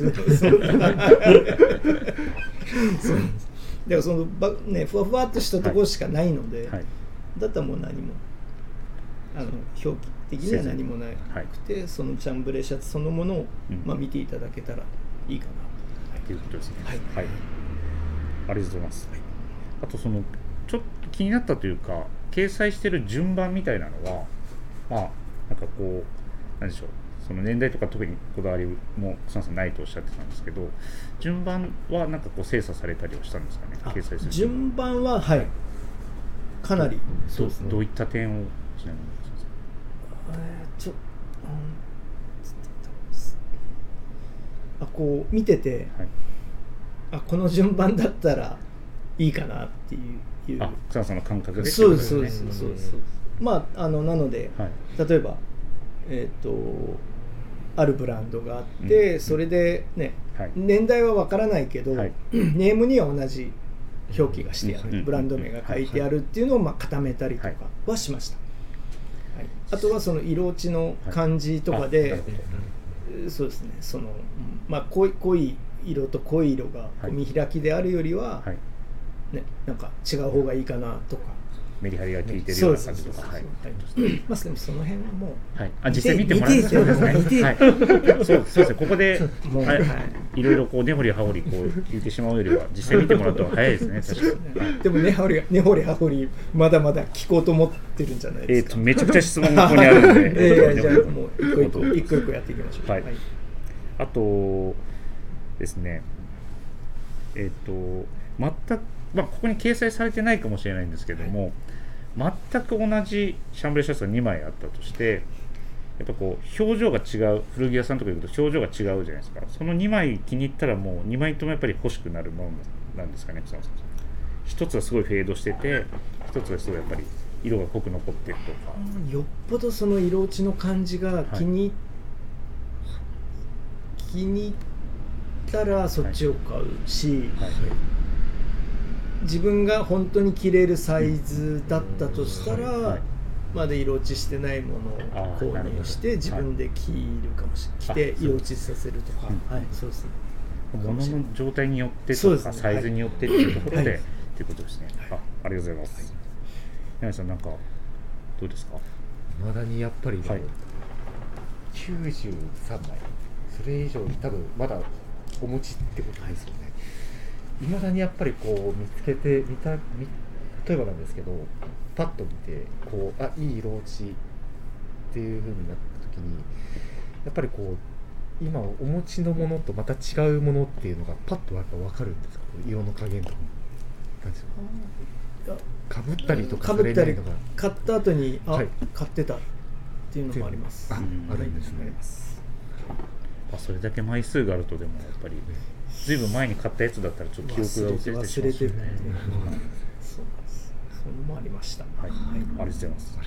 Speaker 3: だからそのば、ね、ふわふわっとしたところしかないので、
Speaker 1: はい。
Speaker 3: だったらもう何もあの表記的には何もなくて、そのチャンブレーシャツそのものを、
Speaker 1: うん。
Speaker 3: まあ、見ていただけたらいいかな。
Speaker 1: ということですね。
Speaker 3: はい。
Speaker 1: ありがとうございます。あとそのちょっと気になったというか掲載してる順番みたいなのはまあなんかこうなんでしょうその年代とか特にこだわりも草野さんないとおっしゃってたんですけど順番はなんかこう精査されたりはしたんですかね？
Speaker 3: あ
Speaker 1: 掲載する
Speaker 3: 順番。ははい。かなり。そうですね。
Speaker 1: どどういった点をちなみに
Speaker 3: えーちょ、うんあこう見てて
Speaker 1: はい。
Speaker 3: あこの順番だったらいいかなっていう。いう
Speaker 1: あ草野さんの感覚で？
Speaker 3: そうですそうですそうですまああのなので、
Speaker 1: はい。
Speaker 3: 例えばえっ、とあるブランドがあって、
Speaker 1: うん。
Speaker 3: それでね
Speaker 1: はい。
Speaker 3: 年代はわからないけど、
Speaker 1: はい。[clears throat]
Speaker 3: ネームには同じ表記がしてある、
Speaker 1: うん
Speaker 3: ブランド名が書いてあるっていうのをまあ固めたりとかはしました、はい。あとはその色落ちの感じとかでそうですね。その、うんまあ、濃い濃い色と濃い色が見開きであるよりは、
Speaker 1: はい。
Speaker 3: ね、なんか違う方がいいかなとか
Speaker 1: メリハリが効いてるような感じとか
Speaker 3: まあでもその辺はもう
Speaker 1: はい、あ実際見てもらってそうですね。はい、そうそうですね。ここで、
Speaker 3: もう
Speaker 1: はい
Speaker 3: はい
Speaker 1: いろいろこう根掘り葉掘りこう言ってしまうよりは実際見てもらった方が早いですね。確かに。はい
Speaker 3: でも根掘り根掘り葉掘りまだまだ聞こうと思ってるんじゃない
Speaker 1: えっ、
Speaker 3: ですか。
Speaker 1: とめちゃくちゃ質問がここにあるんで。[laughs]
Speaker 3: いやいやじゃあもう一個一個
Speaker 1: はい
Speaker 3: 一個一個やっていきましょう。
Speaker 1: はいあとですね。えっ、と全くまあここに掲載されてないかもしれないんですけども、全く同じシャンブレーシャツが2枚あったとして。やっぱこう表情が違う古着屋さんとか行くと表情が違うじゃないですか。その2枚気に入ったらもう2枚ともやっぱり欲しくなるものなんですかね草野さん。一つはすごいフェードしてて一つはすごいやっぱり色が濃く残ってるとか。
Speaker 3: よっぽどその色落ちの感じが気に、気に入ったらそっちを買うし、
Speaker 1: はい
Speaker 3: 自分が本当に着れるサイズだったとしたら、
Speaker 1: はい
Speaker 3: まだ色落ちしてないものを購入して自分で着るかもしれない。着て色落ちさせるとか、
Speaker 1: うん
Speaker 3: はいそうですね。
Speaker 1: 物の状態によってとかサイズによってっていうところで、
Speaker 3: はい。
Speaker 1: っていうことですね、あありがとうございます、柳井さんなんかどうですか？
Speaker 2: まだにやっぱり、
Speaker 1: はい。
Speaker 2: 93枚。それ以上に多分まだお持ちってことですよねいまだにやっぱりこう見つけて見た見例えばなんですけどパッと見てこうあいい色落ちっていう風になった時にやっぱりこう今お持ちのものとまた違うものっていうのがパッとやっぱ分かるんですか色の加減とか。かぶったりとか
Speaker 3: かぶったり
Speaker 2: されないのが。
Speaker 3: 買った後にあ、
Speaker 2: はい。
Speaker 3: 買ってたっていうのもあります。
Speaker 2: あ
Speaker 1: うん
Speaker 2: あるんですね
Speaker 3: あ
Speaker 1: それだけ枚数があるとでもやっぱりずいぶん前に買ったやつだったらちょっと記憶が薄れてしまう
Speaker 3: 忘れてる
Speaker 1: ね。
Speaker 3: そうなん。ですそういうのもありました。
Speaker 1: はい、ありがとうございます。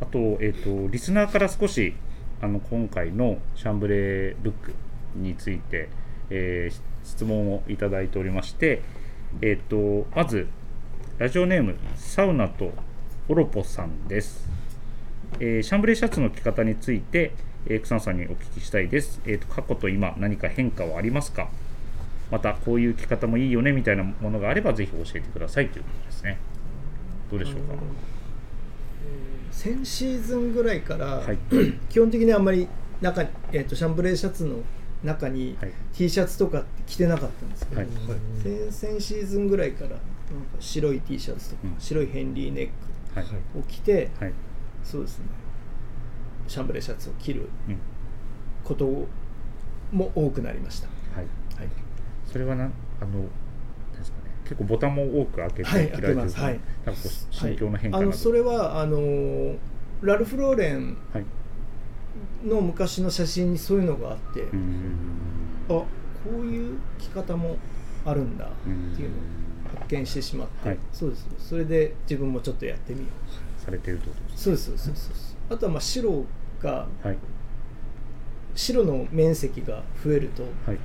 Speaker 1: あと、えっ、と、リスナーから少し、あの、今回のシャンブレールックについて、えー質問をいただいておりまして、えっ、と、まず、ラジオネーム、サウナとオロポさんです。えーシャンブレーシャツの着方について、えー、草野さんにお聞きしたいです。えっ、と、過去と今、何か変化はありますか？また、こういう着方もいいよねみたいなものがあれば、ぜひ教えてくださいということですね。どうでしょうか？
Speaker 3: 先シーズンぐらいから、
Speaker 1: はい [clears throat]
Speaker 3: 基本的にあんまり中に、えー、とシャンブレーシャツの中に
Speaker 1: はい
Speaker 3: T シャツとか着てなかったんですけど、
Speaker 1: はい
Speaker 3: 先々シーズンぐらいからなんか白い T シャツとか、
Speaker 1: うん
Speaker 3: 白いヘンリーネッ
Speaker 1: はい。
Speaker 2: はい
Speaker 3: クを着て、
Speaker 1: はい。
Speaker 3: そうですねシャンブレーシャツを着る
Speaker 1: うん。
Speaker 3: ことも多くなりました、
Speaker 1: はい。
Speaker 3: はい、
Speaker 1: それはな、あの、ですかね。結構ボタンも多く開けて
Speaker 3: はい
Speaker 1: 着られてる
Speaker 3: 開けますはい
Speaker 1: なんかこう心境の変化
Speaker 3: はい、あのそれはあのーラルフ・ローレン
Speaker 1: はい。
Speaker 3: の昔の写真にそういうのがあって、
Speaker 1: うーん。
Speaker 3: あこういう着方もあるんだっていうのを発見してしまって、
Speaker 1: はい
Speaker 3: そうですそれで自分もちょっとやってみよう
Speaker 1: されてるってことです
Speaker 3: そうですそうですそうですあとはまあ白が
Speaker 1: はい。
Speaker 3: 白の面積が増えると
Speaker 1: はい。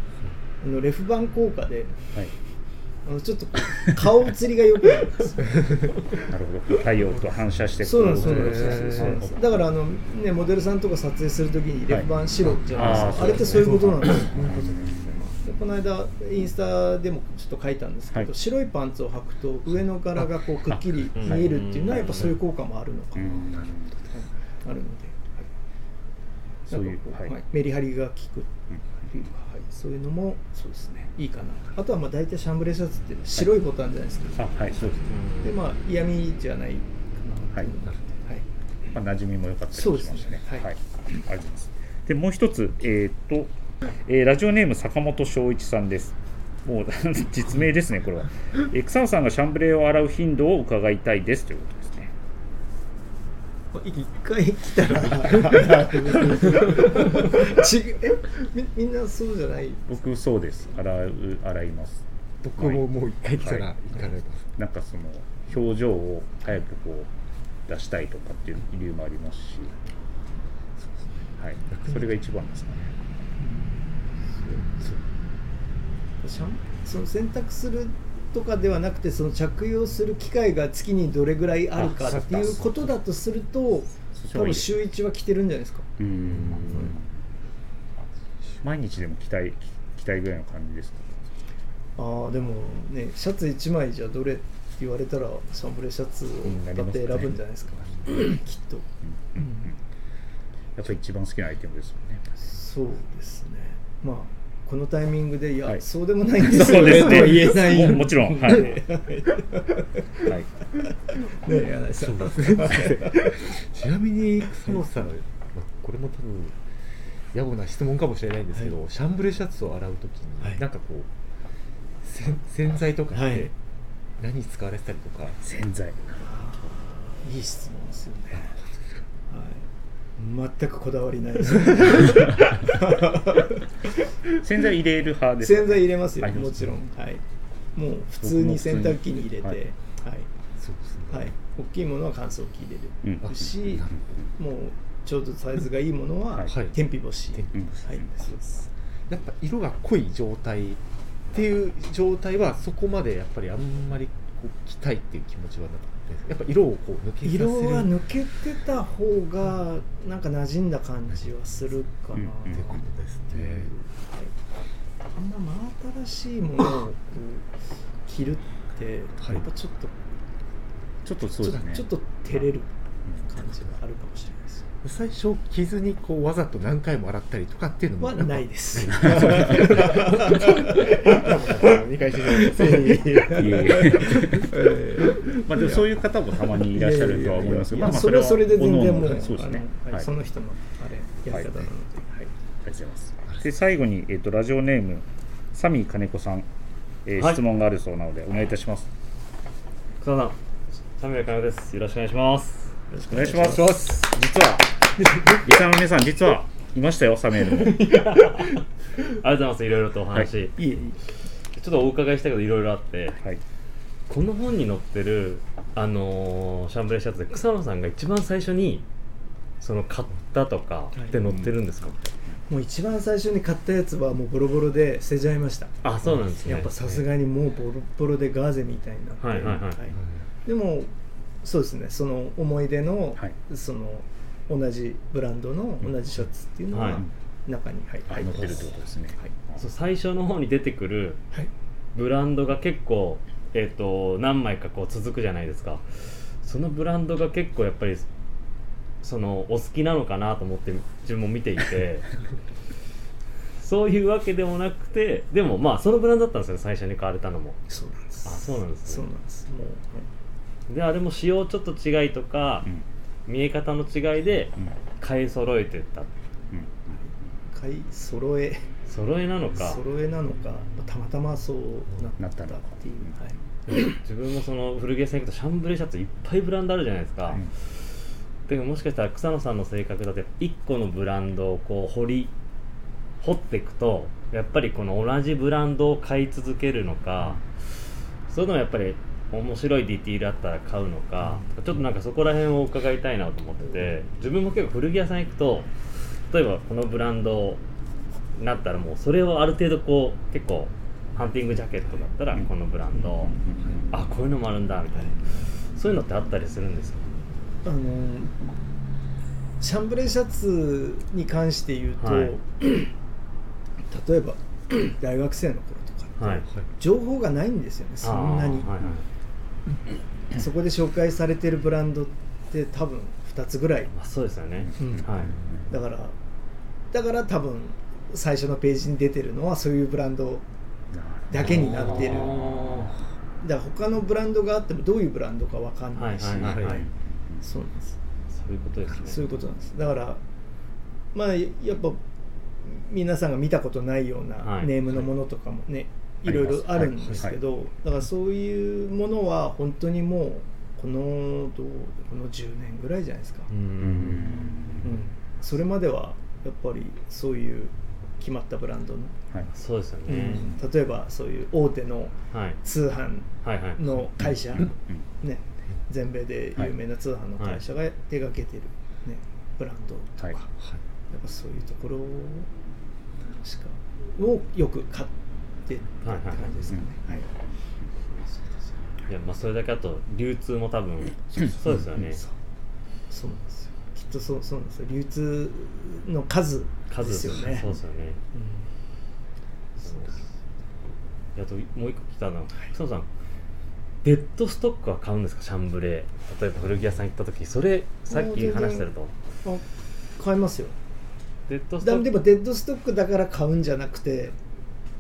Speaker 3: あのレフ板効果で
Speaker 1: はい。
Speaker 3: あのちょっと顔写りが良くなるんですよ。[laughs]
Speaker 1: なるほど。太陽と反射して
Speaker 3: そうなんです
Speaker 1: こ
Speaker 3: そうなんですだからあの、ね、モデルさんとか撮影するときにレフ板白じゃないですか、
Speaker 1: はいあ
Speaker 3: れってそういうことなんですよ、この間インスタでもちょっと書いたんですけど、
Speaker 1: はい。
Speaker 3: 白いパンツを履くと上の柄がこうくっきり見えるっていうのはやっぱそういう効果もあるのかな、
Speaker 1: うん。
Speaker 3: はいあるので、
Speaker 1: そういうはい
Speaker 3: はいメリハリが効くっていうか、はい、そういうのもそうですねいいかなあとはまあ大体シャンブレーシャツって白いボタンじゃないですか、
Speaker 1: あ、はい。そうですね。
Speaker 3: でまあ嫌味じゃないかなはい
Speaker 1: まあ、馴染みも良かったりしましたね。
Speaker 3: はい
Speaker 1: ありがとうございます。で、もう一つ、えっ、と、えーラジオネーム坂本翔一さんです。もう [laughs] 実名ですね、これは。えー草野さんがシャンブレーを洗う頻度を伺いたいですということ。
Speaker 3: 一回来たら。[laughs] ちえみみんなそうじゃない？
Speaker 1: 僕、そうです。洗う、洗います。
Speaker 2: 僕ももう一回来たら
Speaker 1: はい。
Speaker 2: 行かれます、
Speaker 1: なんかその表情を早くこう出したいとかっていう理由もありますし、はい、それが一番ですかね。
Speaker 3: シャンその洗濯するとかではなくてその着用する機会が月にどれぐらいあるか
Speaker 1: あ
Speaker 3: っていうことだとすると多分週1は着てるんじゃないですか。
Speaker 1: うーん。毎日でも着たい着たいぐらいの感じですか？
Speaker 3: ああでもねシャツ1枚じゃどれって言われたらシャンブレーシャツをだって選ぶんじゃないですか、きっと。
Speaker 1: うん。うん。うん。やっぱり一番好きなアイテムですよね。
Speaker 3: そうですね。まあこのタイミングでいや、
Speaker 1: はい。
Speaker 3: そうでもないんですよ。[laughs]
Speaker 1: そうですね。
Speaker 3: とは言えない。
Speaker 1: ももちろん。はい。
Speaker 3: ね
Speaker 1: はい。
Speaker 3: ね柳井さん。[laughs]
Speaker 2: ちなみに草野さん、まあ、これも多分野暮な質問かもしれないんですけど、
Speaker 3: は
Speaker 2: シャンブレーシャツを洗うときに、
Speaker 3: はい。
Speaker 2: なんかこう洗洗剤とかっ
Speaker 3: はい。
Speaker 2: て何使われてたりとか、
Speaker 1: 洗剤。
Speaker 3: いい質問ですよね、はい、全くこだわりない。です
Speaker 1: 洗剤入れる派ですか？
Speaker 3: 洗剤入れますよもちろん。はい。もう普通に洗濯機に入れて。はい。
Speaker 1: 僕も普通に、
Speaker 2: そうですね、
Speaker 3: はい。大きいものは乾燥機入れ
Speaker 1: うん。
Speaker 3: るし、もうちょうどサイズがいいものは
Speaker 1: はい。
Speaker 3: 天日干し、
Speaker 2: 天
Speaker 1: うん
Speaker 3: はい、そうです。
Speaker 2: やっぱ色が濃い状態っていう状態はそこまでやっぱりあんまりこう着たいっていう気持ちはなくてやっぱ色をこう抜け
Speaker 3: 色が抜けてた方がなんか馴染んだ感じはするかな、
Speaker 1: うんうん
Speaker 2: ってことですね、
Speaker 3: あんま真新しいものをこう着るって
Speaker 2: はい。
Speaker 3: やっぱちょっと、
Speaker 1: ちょっとそうですね。
Speaker 3: ちょっと照れる感じがあるかもしれないです
Speaker 2: 最初傷にこうわざと何回も洗ったりとかっていうのも
Speaker 3: はないです。
Speaker 2: 見返し
Speaker 1: まあでもそういう方もた。まにいらっしゃるとは思いますけど、まあまあ
Speaker 3: それはそれで全然もう、
Speaker 1: そうですね。
Speaker 3: あの
Speaker 1: はい、
Speaker 3: その人のあれやり方なので、はい
Speaker 1: ありがとうございます。で最後にえっ、とラジオネームサミー金子さん、えー
Speaker 4: はい
Speaker 1: 質問があるそうなのでお願いいた。します。
Speaker 4: 草野さん、サミュエルカナです。よろしくお願いします。
Speaker 1: よろしくお願いします。実は [laughs] リサの皆さん実はいましたよサミュエルも。
Speaker 4: ありがとうございます。いろいろとお話、
Speaker 1: はい
Speaker 3: いえいえ
Speaker 4: ちょっとお伺いしたいけどいろいろあって、
Speaker 1: はい。
Speaker 4: この本に載ってるあのーシャンブレーシャツで草野さんが一番最初にその買ったとかって載ってるんですか？
Speaker 3: もう一番最初に買ったやつはもうボロボロで捨てちゃいました。
Speaker 4: あ、そうなんですね。
Speaker 3: やっぱさすがにもうボロボロでガーゼみたいになって、
Speaker 4: はいはいはい
Speaker 3: でもそうですねその思い出の、
Speaker 1: はい
Speaker 3: その同じブランドの同じシャツっていうのは
Speaker 4: はい。
Speaker 3: 中に入って
Speaker 1: るってことですね。
Speaker 3: はい。
Speaker 4: そう最初の方に出てくる
Speaker 3: はい。
Speaker 4: ブランドが結構えっ、と何枚かこう続くじゃないですか。そのブランドが結構やっぱりそのお好きなのかなと思って自分も見ていて。[laughs] そういうわけでもなくてでもまあそのブランドだったんですよ最初に買われたのも。
Speaker 3: そうなんです。
Speaker 4: あそうなんですね。
Speaker 3: そうなんです。もう
Speaker 4: であれも仕様ちょっと違いとか、
Speaker 1: うん
Speaker 4: 見え方の違いで
Speaker 1: うん。
Speaker 4: 買い揃えてった。
Speaker 1: うん。
Speaker 3: 買い揃え。
Speaker 4: 揃えなのか。
Speaker 3: 揃えなのか。まあたまたまそうなったっていう、はい、
Speaker 4: 自分もその古着屋さん行くとシャンブレーシャツいっぱいブランドあるじゃないですか、
Speaker 1: うん
Speaker 4: でももしかしたら草野さんの性格だと1個のブランドをこう掘り掘っていくとやっぱりこの同じブランドを買い続けるのか、それともやっぱり面白いディティールあったら買うのか、ちょっとなんかそこら辺を伺いたいなと思ってて自分も結構古着屋さん行くと例えばこのブランドになったらもうそれをある程度こう結構ハンティングジャケットだったらこのブランド、あこういうのもあるんだみたいなそういうのってあったりするんですか？
Speaker 3: あのシャンブレーシャツに関して言うと、
Speaker 4: はい。
Speaker 3: 例えば大学生の頃とかって、
Speaker 4: はい。
Speaker 3: 情報がないんですよねそんなに、
Speaker 4: はいはい
Speaker 3: そこで紹介されてるブランドって多分2つぐらい、
Speaker 4: あそうですよね、
Speaker 3: うん。
Speaker 4: はい。
Speaker 3: だからだから多分最初のページに出てるのはそういうブランドだけになってる。だから他のブランドがあってもどういうブランドか分かんないし、
Speaker 4: はいはい
Speaker 3: そうなんです。
Speaker 4: そういうことですね。
Speaker 3: そういうことなんです。だからまあやっぱ皆さんが見たことないよう
Speaker 4: は
Speaker 3: ない。ネームのものとかもね、
Speaker 1: い
Speaker 3: い、ろいろあるんですけど、だからそういうものは本当にもうこのどうこの10年ぐらいじゃないですか、
Speaker 4: う
Speaker 1: うん。ん
Speaker 3: うん。それまではやっぱりそういう決まったブランドの、
Speaker 1: はい。
Speaker 4: そうですよ
Speaker 3: う
Speaker 4: ね、
Speaker 3: ん。例えばそういう大手の
Speaker 4: はい。
Speaker 3: 通販
Speaker 4: はいはい。
Speaker 3: の会社、
Speaker 1: うん。
Speaker 3: ね、全米で有名な通販の会社が手掛けてる、ね、ブランドとか、
Speaker 1: はい。
Speaker 3: やっぱそういうところしかをよく買ってって感じですかね。はい。
Speaker 4: いやまあそれだけあと流通も多分そうですよね。
Speaker 3: そう。そうなんですよ。きっとそうそうなんですよ。流通の数で
Speaker 4: 数
Speaker 3: すよね。
Speaker 4: そうですよね。
Speaker 3: うん。
Speaker 4: あともう一個聞いたの。は草野さんデッドストックは買うんですか？シャンブレー。例えば古着屋さん行った時。それさっき話してると。
Speaker 3: あ買いますよ。
Speaker 4: デッドストック
Speaker 3: だでもデッドストックだから買うんじゃなくて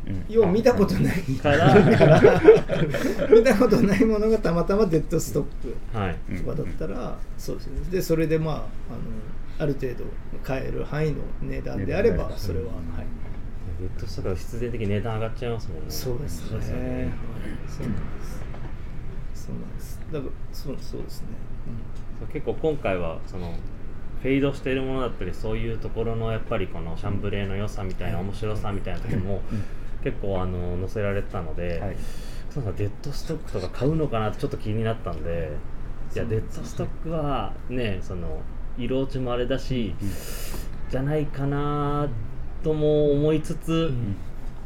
Speaker 1: うん。
Speaker 3: 要は見たことない。
Speaker 4: から [laughs]
Speaker 3: 見たことないものがたまたまデッドストック
Speaker 4: はい。
Speaker 1: うん
Speaker 3: とかだったら、そうですね。でそれでまああのある程度買える範囲の値段であればそれは、
Speaker 1: うん。
Speaker 3: はい、
Speaker 4: デッドストックは必然的に値段上がっちゃいますもんね。
Speaker 3: そうですね。
Speaker 4: そう
Speaker 3: なんです。そうなんです。だからそうそうですね、
Speaker 4: そう結構今回はそのフェードしているものだったりそういうところのやっぱりこのシャンブレーの良さみたいな面白さみたいなところも
Speaker 1: うん
Speaker 4: 結構あの載せられてたので、
Speaker 1: はい。
Speaker 4: そうそうデッドストックとか買うのかなってちょっと気になったんでいやデッドストックはねその色落ちもあれだし、じゃないかなとも思いつつ、
Speaker 3: うん。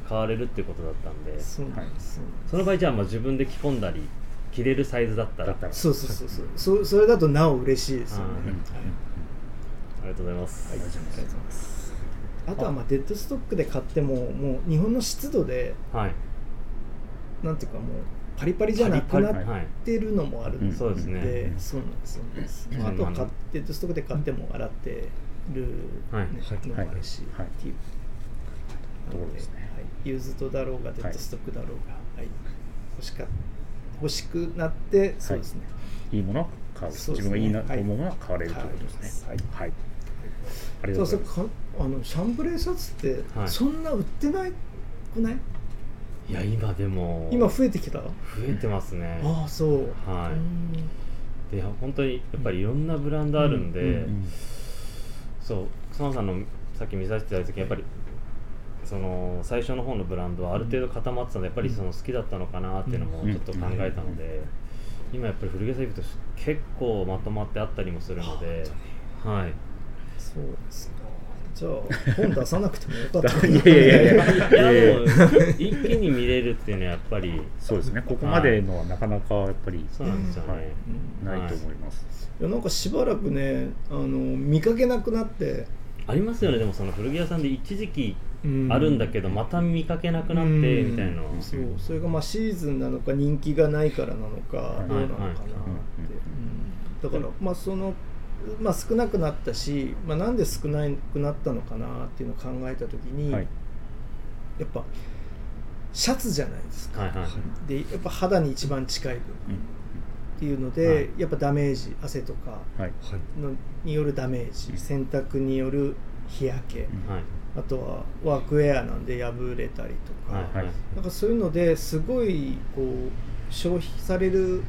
Speaker 4: 買われるっていうことだったんで
Speaker 3: そ
Speaker 4: の場合じゃあまあ自分で着込んだり着れるサイズだったら。
Speaker 1: だったら。
Speaker 3: そうそうそうそう。そそれだとなお嬉しいですよね、
Speaker 4: ありがとうございます、
Speaker 3: はい。ありがとうございますあとはまあデッドストックで買ってももう日本の湿度で
Speaker 4: はい。
Speaker 3: なんていうかもうパリパリじゃなくなっ
Speaker 4: はい
Speaker 3: てるのもあるんで、
Speaker 4: そうですね
Speaker 3: そうなんですそうなんです、
Speaker 4: うん。
Speaker 3: まあ、あとは買っデッドストックで買っても洗ってる、のもあるし、
Speaker 1: はい
Speaker 3: っていう。
Speaker 1: ところですね
Speaker 3: はい、ユーズドだろうがデッドストックだろうが、はい。欲しか欲しくなってそうですね、
Speaker 1: い。いものは買う、自分がいいなと思うものは買われるということですね。
Speaker 3: はい。
Speaker 1: はい、ありがと
Speaker 3: そううそう
Speaker 1: ございます。
Speaker 3: かあのシャンブレーシャツって
Speaker 4: はい。
Speaker 3: そんな売ってないくない、
Speaker 4: いや今でも
Speaker 3: 今増えてきた？
Speaker 4: 増えてますね。
Speaker 3: ああそう。
Speaker 4: はい。
Speaker 3: うん。
Speaker 4: で本当にやっぱりいろんなブランドあるんで、
Speaker 3: うん
Speaker 1: うん
Speaker 4: そう草野さんのさっき見させていただいた時やっぱりその最初の方のブランドはある程度固まってたのでやっぱりその好きだったのかなっていうのもちょっと考えたので、今やっぱり古着屋さん行くと結構まとまってあったりもするので、はい、
Speaker 3: そうですか。じゃあ本出さなくてもよかった。[laughs]
Speaker 1: いやいやいやいや。
Speaker 4: 一気に見れるっていうのはやっぱり。
Speaker 1: そうですね。ここまでのはなかなかやっぱり
Speaker 4: そうなんですよね、
Speaker 1: はい。ないと思います、
Speaker 3: いやなんかしばらくねあの見かけなくなって、
Speaker 4: ありますよね。でもその古着屋さんで一時期
Speaker 3: うん。
Speaker 4: あるんだけどまた見かけなくなってみたいな、
Speaker 3: うんそう。それがまあシーズンなのか人気がないからなのか
Speaker 1: い
Speaker 3: どうなのかなって、
Speaker 4: はいはい。
Speaker 3: うん。だからまあその、まあ、少なくなったし、まあ、なんで少なくなったのかなっていうのを考えた時に、
Speaker 1: はい。
Speaker 3: やっぱシャツじゃないですか、
Speaker 4: はいはい
Speaker 3: でやっぱ肌に一番近い分。っていうので、
Speaker 4: はい。
Speaker 3: やっぱダメージ汗とか
Speaker 1: はい。
Speaker 2: はい
Speaker 3: のによるダメージ洗濯による日焼け、あとはワークウェアなんで破れたりとか、
Speaker 4: はいはい。
Speaker 3: なんかそういうのですごいこう消費される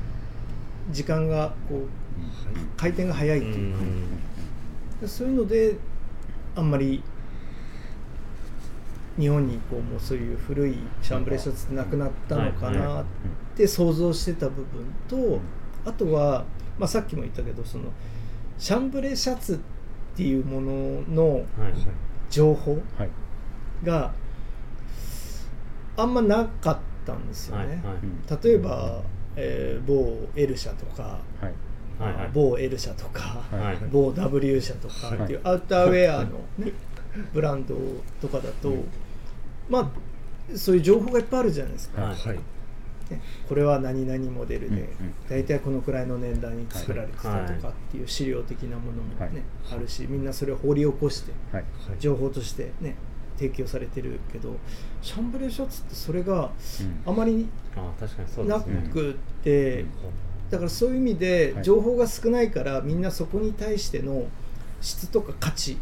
Speaker 3: 時間がこう回転が早いっていう。か、でそういうのであんまり日本にこうもうそういう古いシャンブレーシャツってなくなったのかなって想像してた部分と、あとは、まあ、さっきも言ったけどそのシャンブレーシャツっていうものの
Speaker 4: はい
Speaker 3: 情報
Speaker 1: はい。
Speaker 3: があんまなかったんですよね。例えば、えー某 L 社とか、
Speaker 1: はい
Speaker 4: はいはい
Speaker 3: 某 L 社とか、
Speaker 1: はい
Speaker 4: はい。
Speaker 3: 某 W 社とかっていうアウターウェアの、ね、ブランドとかだと、まあそういう情報がいっぱいあるじゃないですか、
Speaker 4: はい。
Speaker 2: はい。
Speaker 3: ねこれは何々モデル
Speaker 1: うんうん。
Speaker 3: で大体このくらいの年代に作られてたと
Speaker 4: はい
Speaker 3: かっていう資料的なものもね、
Speaker 1: はい。
Speaker 3: あるしみんなそれを掘り起こして
Speaker 1: はい。
Speaker 3: 情報としてね提供されてるけどシャンブレーシャツってそれがあまり
Speaker 4: あ確かにそうで
Speaker 3: なくって、だからそういう意味で
Speaker 1: はい。
Speaker 3: 情報が少ないからみんなそこに対しての質とか価値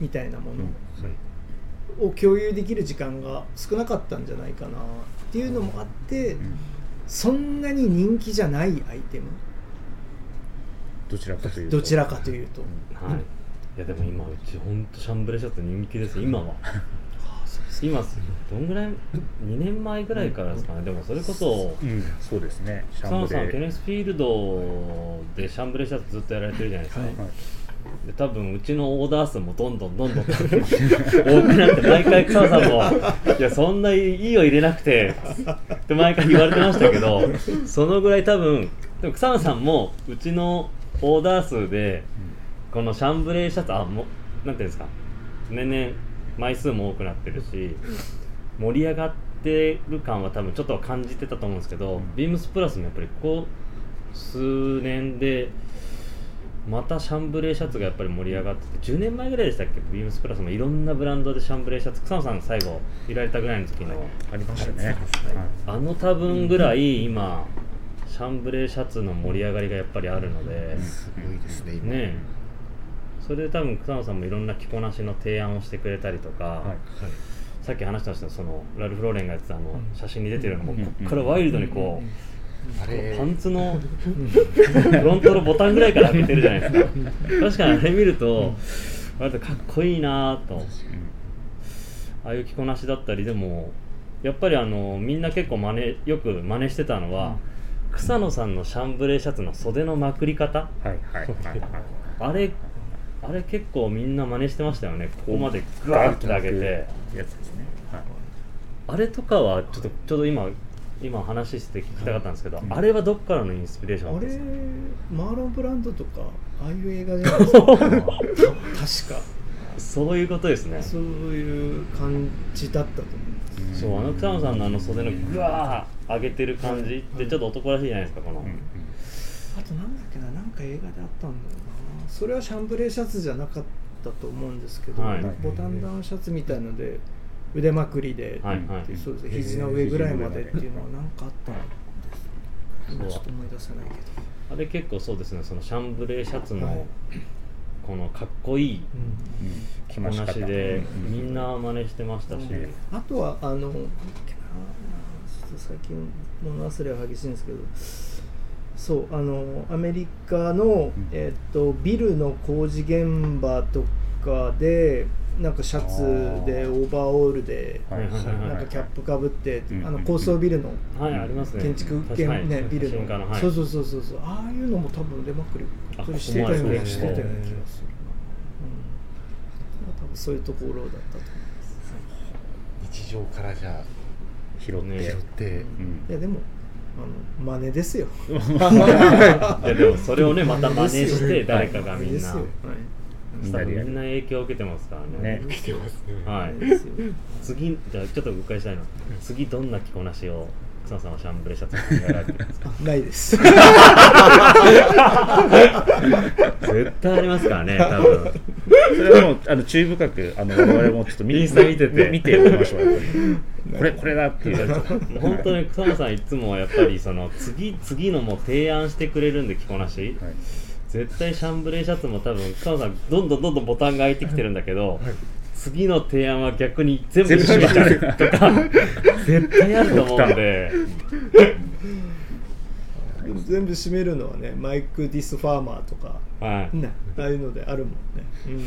Speaker 3: みたいなものを共有できる時間が少なかったんじゃないかなっていうのもあって
Speaker 1: うん。
Speaker 3: そんなに人気じゃないアイテム。
Speaker 1: どちらかというと。
Speaker 3: どちらかというと、
Speaker 4: はい。いやでも今うち本当シャンブレーシャツ人気です今は [laughs] 今どんぐらい2年前ぐらいからですかね。でもそれこそ
Speaker 1: うん。そうですね。シ
Speaker 4: 草野さんケネスフィールドでシャンブレーシャツずっとやられてるじゃないですか、
Speaker 1: はい。
Speaker 4: で多分うちのオーダー数もどんどんどんどん多くなって毎回草野さんも「[laughs] いやそんないいよ入れなくて」って毎回言われてましたけどそのぐらい多分でも草野さんもうちのオーダー数でこのシャンブレーシャツあもうなんていうんですか。年々枚数も多くなってるし盛り上がってる感は多分ちょっとは感じてたと思うんですけど、
Speaker 1: うん。
Speaker 4: ビームスプラスもやっぱりこう数年でまたシャンブレーシャツがやっぱり盛り上がってて10年前ぐらいでしたっけ？ビームスプラスもいろんなブランドでシャンブレーシャツ草野さんが最後いられたぐらいの時の、
Speaker 1: ありましたね、
Speaker 3: はい。
Speaker 4: あの多分ぐらい今シャンブレーシャツの盛り上がりがやっぱりあるので、
Speaker 2: すごいですね今。
Speaker 4: ねえそれで多分草野さんもいろんな着こなしの提案をしてくれたりとか、
Speaker 1: はい。
Speaker 2: はい
Speaker 4: さっき話してましたそのラルフ・ローレンがやってたあの写真に出てるのも
Speaker 1: うん。
Speaker 4: こっからワイルドにこう、
Speaker 2: あれ
Speaker 4: パンツのフロントのボタンぐらいから開けてるじゃないですか。確かにあれ見ると割とかっこいいなぁとああいう着こなしだったりでもやっぱりあのみんな結構真似よく真似してたのは、草野さんのシャンブレーシャツの袖のまくり方。
Speaker 1: はいはいはいはい。[laughs]
Speaker 4: あれあれ結構みんな真似してましたよね。ここまでグワーって上げて。
Speaker 1: やつですね。はい。
Speaker 4: あれとかはちょっとちょうど今今話して聞きたかったんですけど、
Speaker 1: うん。
Speaker 4: あれはどっからのインスピレーション
Speaker 3: あれ
Speaker 4: ですか？
Speaker 3: マーロン・ブランドとかああいう映画じゃないですか。確 [laughs] か
Speaker 4: そういうことですね。
Speaker 3: そういう感じだったと思います
Speaker 4: そうあの草野さんのあの袖のぐわー上げてる感じってちょっと男らしいじゃないですかこの、
Speaker 1: うん。うん。
Speaker 3: あとなんだっけななんか映画であったんだよなそれはシャンブレーシャツじゃなかったと思うんですけど、
Speaker 4: はい。
Speaker 3: ボタンダウンシャツみたいので腕まくりで、
Speaker 4: はいはい。
Speaker 3: でそうですね肘の上ぐらいまでっていうのはなんかあったんです。今ちょっと思い出せないけど。
Speaker 4: あれ結構そうですねそのシャンブレーシャツの、
Speaker 3: はい。
Speaker 4: このかっこいい
Speaker 1: 着
Speaker 4: 着こなしでみんな真似してましたし、
Speaker 3: あとはあの最近物忘れは激しいんですけどそうあのアメリカの、
Speaker 1: ん。
Speaker 3: えっとビルの工事現場とかでなんかシャツでオーバーオールで、なんかキャップかぶって、
Speaker 1: うん
Speaker 3: あの高層ビルの建築
Speaker 4: 確かに
Speaker 3: 現ねビルの、そうそうそうそうそう。ああいうのも多分腕まくり
Speaker 4: あ
Speaker 3: それしてたようなしてたような気がするな、多分そういうところだったと思います。
Speaker 2: 日常からじゃあ
Speaker 1: 拾って、
Speaker 4: ね。
Speaker 2: 拾って、
Speaker 1: うん。
Speaker 3: いやでもあの真似ですよ。[laughs]
Speaker 4: いやでもそれをねまた真似して誰かがみんな、
Speaker 1: みんな
Speaker 4: 影響を受けてますからね。
Speaker 1: ね
Speaker 2: 来てますね。
Speaker 4: はい。次じゃあちょっと誤解したいの次どんな着こなしを草野さんはシャンブレーシャツに考えられてるんですか？[laughs]
Speaker 3: ないです。[laughs]
Speaker 4: 絶対ありますからね多分
Speaker 1: それはもうあの注意深くあの我々もちょっと見
Speaker 4: インスタ見てて。
Speaker 1: 見ておきましょうこれこれだっていう。
Speaker 4: 本当に草野さんいつもやっぱりその次次のも提案してくれるんで着こなし、
Speaker 1: はい。
Speaker 4: 絶対シャンブレーシャツも多分草野さんどんどんどんどんボタンが開いてきてるんだけど、次の提案は逆に全部閉めちゃうとか絶対あると思うんで。[laughs]
Speaker 3: 全部締めるのはねマイク・ディス・ファーマーとか
Speaker 4: はい。
Speaker 3: ねああいうのであるもんね、うん、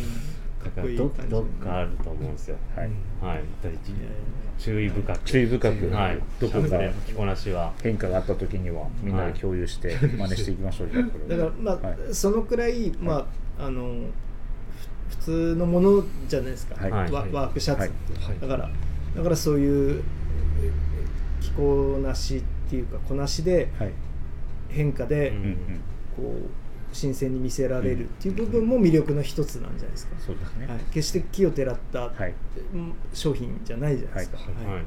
Speaker 3: かっこいい
Speaker 4: ど
Speaker 3: 感じ
Speaker 4: どっかあると思うんですよ。
Speaker 1: はい。
Speaker 4: はい。大事注意深く。
Speaker 1: 注意深く、
Speaker 4: はい。
Speaker 1: どこか
Speaker 4: 着こなしは。
Speaker 1: 変化があった時にはみんなで共有して真似していきましょうじゃあこれ
Speaker 3: だからまあ、
Speaker 1: は。い。
Speaker 3: そのくらいまああのふ普通のものじゃないですか、
Speaker 1: はい。
Speaker 4: はい。
Speaker 3: ワワークシャツって、
Speaker 2: はい。
Speaker 3: だからだからそういうえ着こなしっていうかこなしで
Speaker 1: はい。
Speaker 3: 変化で、
Speaker 4: うん。
Speaker 3: こう新鮮に見せられるっていう部分も魅力の一つなんじゃないですか、
Speaker 1: そうですね。
Speaker 3: はい、決して木をてらった商品じゃないじゃないですか、
Speaker 1: はい。
Speaker 4: はい。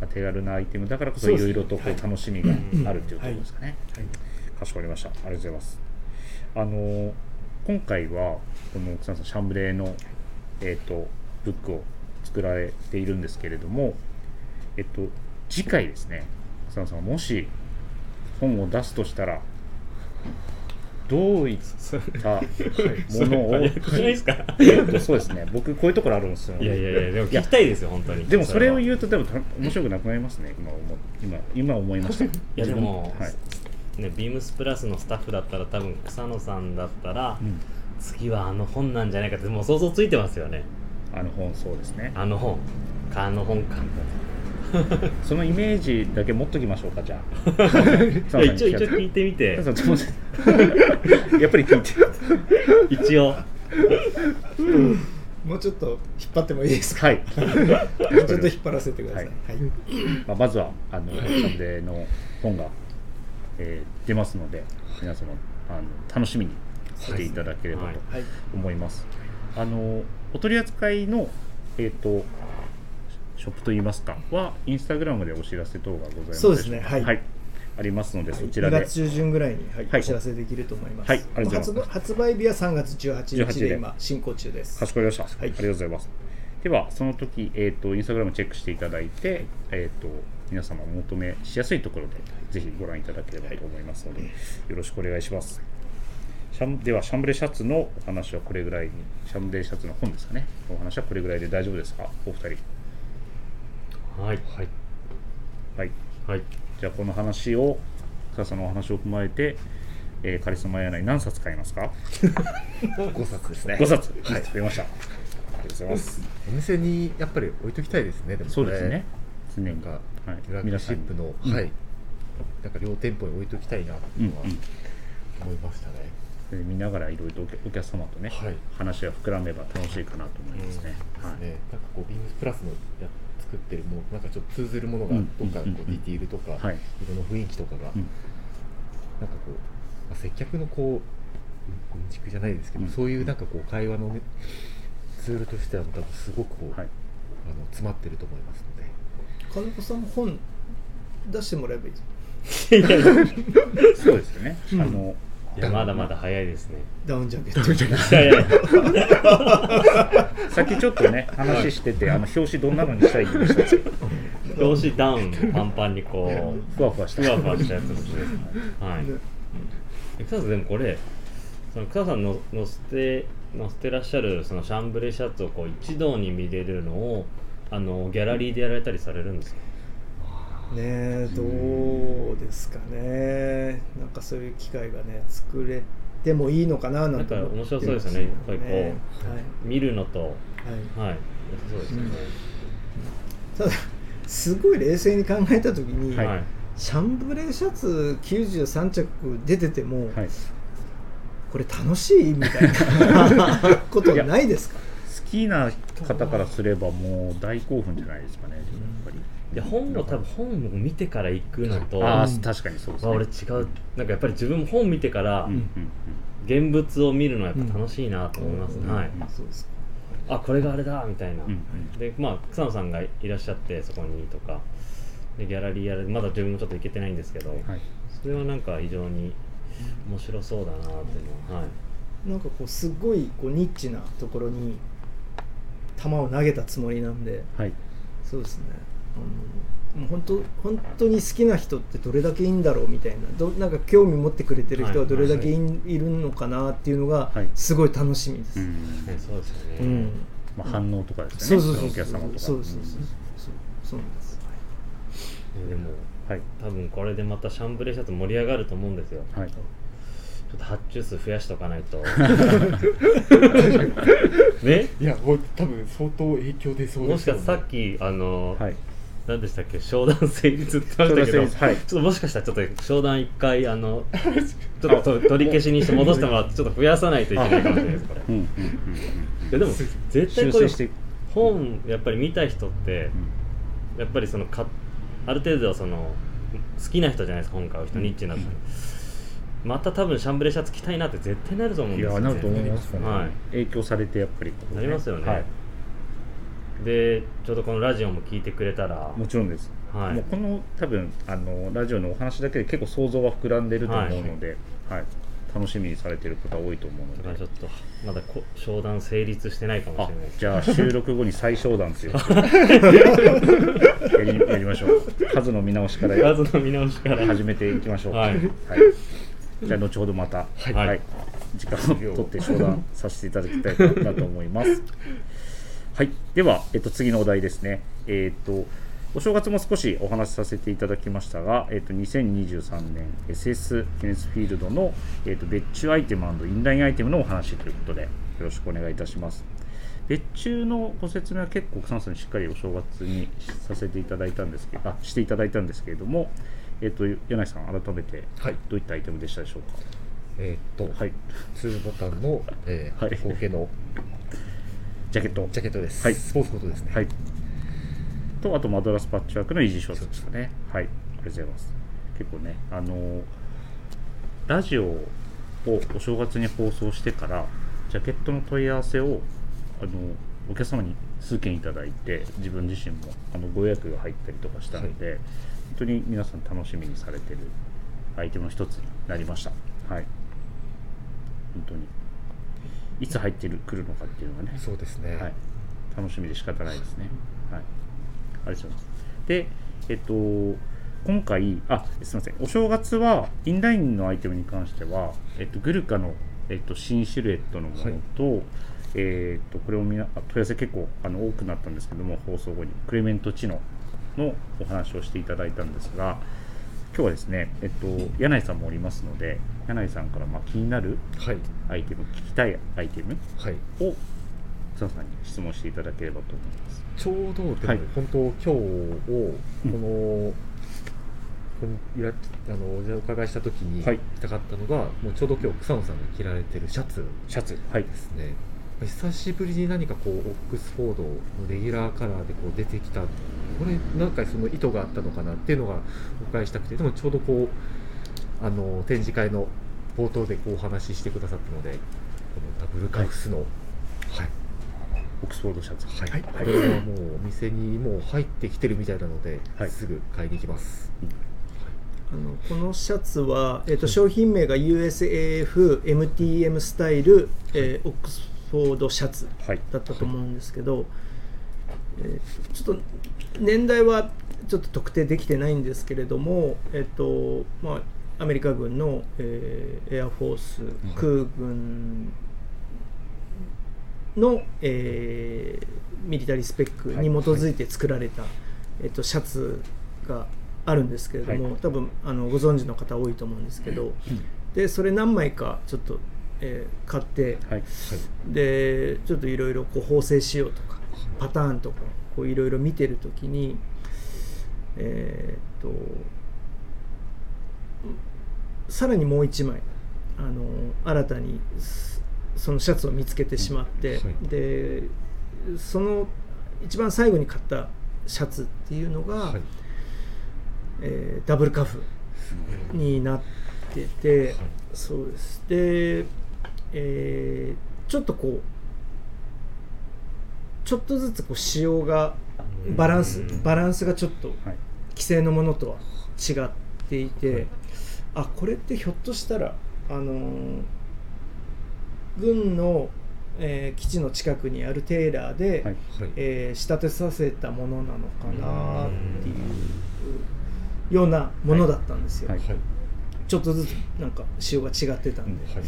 Speaker 1: まあ手軽なアイテムだからこそいろいろとこ
Speaker 3: はいう
Speaker 1: 楽しみがあるっていうところですかね、
Speaker 3: はい。
Speaker 1: かしこまりました。ありがとうございます。あの今回はこの草野さんシャンブレーのえっ、とブックを作られているんですけれどもえっと次回ですね草野さんがもし本を出すとしたらどういったものを、
Speaker 4: 早くない
Speaker 1: そうですね。僕こういうところあるんですよ
Speaker 4: いやいやいやでも聞きたいですよ本当に。
Speaker 1: でもそれを
Speaker 4: う
Speaker 1: 言うとでもた面白くなくなりますね。今思今今思いました。い
Speaker 4: いやでも、
Speaker 1: はい。
Speaker 4: ね、ビームスプラスのスタッフだったら多分草野さんだったら、
Speaker 1: うん、
Speaker 4: 次はあの本なんじゃないかってもう想像ついてますよね。
Speaker 1: あの本そうですね。
Speaker 4: あの本。かあの本か [laughs]
Speaker 1: そのイメージだけ持っときましょうかじゃあ。[laughs]
Speaker 4: いや一応一応聞いてみて。[laughs]
Speaker 1: やっぱり聞いて。
Speaker 4: 一応。
Speaker 3: もうちょっと引っ張ってもいいですか？
Speaker 1: はい、
Speaker 3: もうちょっと引っ張らせてください、
Speaker 1: は
Speaker 3: はい。い
Speaker 1: まあ、まずはあのサンデーの本が、えー出ますので皆様あの楽しみにしていただければと
Speaker 4: はい。
Speaker 3: はい。
Speaker 1: 思います、あのお取り扱いのえっ、とショップといいますかはインスタグラムでお知らせ等がございます。
Speaker 3: そうですね
Speaker 1: でしょうか
Speaker 3: はい。
Speaker 1: ありますので、そち
Speaker 3: 2
Speaker 1: らで。
Speaker 3: 月中旬ぐらいに、はい
Speaker 1: はい。
Speaker 3: お知らせできると思います。
Speaker 1: はいありがとうございます。
Speaker 3: 発売発売日は3月18
Speaker 1: 18で
Speaker 3: 日で。今進行中です。
Speaker 1: かしこまりました、
Speaker 3: い。
Speaker 1: ありがとうございます。ではその時、えー、とインスタグラムチェックしていただいて、えー、と皆様お求めしやすいところでぜひご覧いただければと思いますので、よろしくお願いします。シャンではシャンブレーシャツのお話はこれぐらいにシャンブレーシャツの本ですかね。お話はこれぐらいで大丈夫ですか？お二人
Speaker 4: はい。
Speaker 2: はい。
Speaker 1: はい。
Speaker 4: はい。
Speaker 1: じゃあこの話を笹さんのお話を踏まえて、えーカリスマやない何冊買いますか？[laughs]
Speaker 2: 5冊ですね。
Speaker 1: 5冊。
Speaker 2: はい。
Speaker 1: 出ました。ありがとうございます。
Speaker 2: お店にやっぱり置いときたいですねでも
Speaker 1: そうですね。常に。
Speaker 2: なんか
Speaker 1: はい。
Speaker 2: フラッグシップの、
Speaker 1: うん
Speaker 2: はい。なんか両店舗に置いときたいなっていうのは
Speaker 1: うんうん
Speaker 2: 思いましたね、
Speaker 1: で見ながらいろいろとお客様とね、
Speaker 2: はい。
Speaker 1: 話が膨らめば楽しいかなと思いますね。はい。
Speaker 2: ね、なんかこうビームスプラスのや作ってるものなんかちょっと通ずるものが
Speaker 1: うん。
Speaker 2: どっかこうディティールとか、
Speaker 1: はい。
Speaker 2: 色の雰囲気とかが、
Speaker 1: うん。
Speaker 2: なんかこう、まあ、接客のこううんじゃないですけど、
Speaker 1: うん
Speaker 2: そういうなんかこう会話のねツールとしては多分すごくこう、
Speaker 1: はい
Speaker 2: あの詰まってると思いますので
Speaker 3: 金子さんも本出してもらえばいいじ
Speaker 1: そうですよね、
Speaker 3: うん
Speaker 1: あの
Speaker 4: いやまだまだ早いですね。
Speaker 3: ダウンジャケット。
Speaker 4: いやいや
Speaker 1: さっきちょっとね話しててあの表紙どんなのにしたいって言いました
Speaker 4: 表紙ダウンパンパンにこう
Speaker 1: ふわふわした。
Speaker 4: ふわふわしたやつですね。はい。草田さんでもこれそのさんの乗せて乗せてらっしゃるそのシャンブレーシャツをこう一堂に見れるのをあのギャラリーでやられたりされるんですか？
Speaker 3: ねえどうですかねなんかそういう機会がね作れてもいいのかななんて
Speaker 4: なんか面白そうですよね
Speaker 3: 思
Speaker 4: やっぱりこう
Speaker 3: はい。
Speaker 4: 見るのと
Speaker 3: はい。
Speaker 4: はい。そうですよね、
Speaker 3: ただすごい冷静に考えた時に、
Speaker 1: はい。
Speaker 4: はい
Speaker 3: シャンブレーシャツ93着出てても、
Speaker 1: はい、
Speaker 3: これ楽しいみたいなことないですか？
Speaker 1: 好きな方からすればもう大興奮じゃないですかねやっぱり。
Speaker 4: いや本の多分本を見てから行くのと
Speaker 1: あ確かにそうですね。
Speaker 4: あ俺違う。なんかやっぱり自分も本見てから現物を見るのはやっぱ楽しいなと思います、
Speaker 3: うん
Speaker 4: はい
Speaker 3: そうですか
Speaker 4: あこれがあれだみたいな、でまあ草野さんがいらっしゃってそこにとか。でギャラリーやるまだ自分もちょっと行けてないんですけど、
Speaker 1: はい。
Speaker 4: それはなんか非常に面白そうだなっていうのははい。
Speaker 3: なんかこうすごいこうニッチなところに球を投げたつもりなんで
Speaker 1: はい。
Speaker 3: そうですね。あのもう本当本当に好きな人ってどれだけいいんだろうみたいな。どなんか興味持ってくれてる人はどれだけい,、い、るのかなっていうのが
Speaker 1: はい。
Speaker 3: すごい楽しみです、
Speaker 1: うん。
Speaker 4: ねそうですよね、
Speaker 3: うん。
Speaker 1: まあ、反応とかですね。
Speaker 3: うそうそうそう。
Speaker 1: お客様とか。
Speaker 3: そうそうそうそう。そうそうなんです、
Speaker 4: ねでも
Speaker 1: はい。
Speaker 4: 多分これでまたシャンブレーシャツ盛り上がると思うんですよ。
Speaker 1: はい。
Speaker 4: ちょっと発注数増やしとかないと。[laughs] ね？
Speaker 2: いやもう多分相当影響出そう
Speaker 4: もしかしたらさっきあの、
Speaker 1: はい。
Speaker 4: 何でしたっけ？商談成立ってましたけど、
Speaker 1: はい。
Speaker 4: ちょっともしかしたらちょっと商談一回あの [laughs] ちょっとと取り消しにして戻してもらってちょっと増やさないといけないかもしれないですこれ。
Speaker 1: うんうんうんうん。
Speaker 4: いやでも絶対これ
Speaker 1: 修正して。いく
Speaker 4: 本やっぱり見た人ってやっぱりそのかある程度はその好きな人じゃないですか本買う人ニッチな人、また多分シャンブレーシャツ着たいなって絶対なると思うんですよ、ね、
Speaker 1: いやなると思いますね、
Speaker 4: はい。
Speaker 1: 影響されてやっぱりこう
Speaker 4: なりますよね。
Speaker 1: はい、
Speaker 4: でちょうどこのラジオも聞いてくれたら。
Speaker 1: もちろんです、
Speaker 4: はい。
Speaker 1: もうこの多分あのラジオのお話だけで結構想像は膨らんでると思うので、はい。楽しみにされてる方多いと思う
Speaker 4: だからちょ
Speaker 1: ので
Speaker 4: っとまだこ商談成立してないかもし
Speaker 1: あ
Speaker 4: れないです。
Speaker 1: じゃあ収録後に再商談っていうやりやりましょう。数の見直しから
Speaker 4: 数の見直しから。
Speaker 1: 始めていきましょう。
Speaker 4: はい
Speaker 1: じゃあ後ほどまた、
Speaker 4: はい
Speaker 1: 時間を取って商談させていただきたいなと思います。はい、では、えっと、次のお題ですね。えっと、お正月も少しお話しさせていただきましたが、えっと、2023年 SS ケネスフィールドの、えっと、別注アイテムインラインアイテムのお話ということで、よろしくお願いいたします。別注のご説明は結構草野さんにしっかりお正月にさせていただいたんですけど、あしていただいたんですけれども、えっと、柳井さん、改めて
Speaker 2: はい
Speaker 1: どういったアイテムでしたでしょうか？
Speaker 2: えーっと、
Speaker 1: はい、
Speaker 2: 2ボタンの、えー [laughs]
Speaker 1: はい
Speaker 2: 後傾の
Speaker 1: ジャケット。
Speaker 2: ジャケットです、
Speaker 1: はい
Speaker 2: スポーツコートですね
Speaker 1: はい。と、あとマドラスパッチワークのイージーショーツですかね。はい。ありがとうございます。結構ね、あのーラジオをお正月に放送してから、ジャケットの問い合わせを、あのお客様に数件いただいて、自分自身もあのご予約が入ったりとかしたので、本当に皆さん楽しみにされてるアイテムの一つになりました。はい。本当に。いつ入ってるくるのかっていうのがね、
Speaker 2: そうですね、
Speaker 1: はい、楽しみで仕方ないですね。はい、ありがとうございます。で、えっと、今回、あ、すみません、お正月は、インラインのアイテムに関しては、えっと、グルカの、えっと、新シルエットのものと、えっと、これをみ問い合わせ結構あの多くなったんですけども、放送後に、クレメントチノのお話をしていただいたんですが、今日はですね、えっと、柳井さんもおりますので、柳井さんからまあ気になる
Speaker 2: はい。
Speaker 1: アイテム、聞きたいアイテム
Speaker 2: はい。
Speaker 1: を草野さんに質問していただければと思います。
Speaker 2: ちょうどでも、
Speaker 1: はい。
Speaker 2: 本当今日をこの、このいらあのお伺いした時に
Speaker 1: はい。
Speaker 2: 聞きたかったのが、もうちょうど今日草野さんが着られてるシャツ
Speaker 1: シャツ、はい
Speaker 2: で、すね久しぶりに何かこうオックスフォードのレギュラーカラーでこう出てきたこれなんかその意図があったのかなっていうのがお伺いしたくてでもちょうどこうあの展示会の冒頭でこうお話ししてくださったのでこのダブルカフスの、はい。
Speaker 1: オックスフォードシャツ。
Speaker 2: はい、これはもうお店にもう入ってきてるみたいなので、
Speaker 1: はい。
Speaker 2: すぐ買いに行きます。
Speaker 3: あのこのシャツは、えー、と商品名が USAFMTM スタイル、えーオックスフォードシャツ
Speaker 1: はい。
Speaker 3: だったと思うんですけど、えーちょっと年代はちょっと特定できてないんですけれども、えっとまあ、アメリカ軍の、えーエアフォース空軍の、えーミリタリースペックに基づいて作られた、えっと、シャツがあるんですけれども、
Speaker 1: はい。
Speaker 3: 多分あのご存知の方多いと思うんですけど、でそれ何枚かちょっと、えー買って、
Speaker 1: はい。
Speaker 3: でちょっといろいろこう縫製仕様とかパターンとかこういろいろ見てるときにえーっとさらにもう一枚あの新たにすそのシャツを見つけてしまって、
Speaker 2: うんはい。
Speaker 3: でその一番最後に買ったシャツっていうのが、
Speaker 2: はい、
Speaker 3: えーダブルカフになってて、
Speaker 2: はい。
Speaker 3: そうです。で、えーちょっとこうちょっとずつこう仕様がバランス
Speaker 2: うん。
Speaker 3: バランスがちょっと
Speaker 1: はい。
Speaker 3: 既成のものとは違っていて、あこれってひょっとしたらあのー軍の、えー基地の近くにあるテーラーで、
Speaker 1: はい。
Speaker 2: はい、
Speaker 3: えー仕立てさせたものなのかなっていうようなものだったんですよ、
Speaker 1: はい。
Speaker 2: はい、
Speaker 3: ちょっとずつなんか仕様が違ってたんで、
Speaker 2: はい、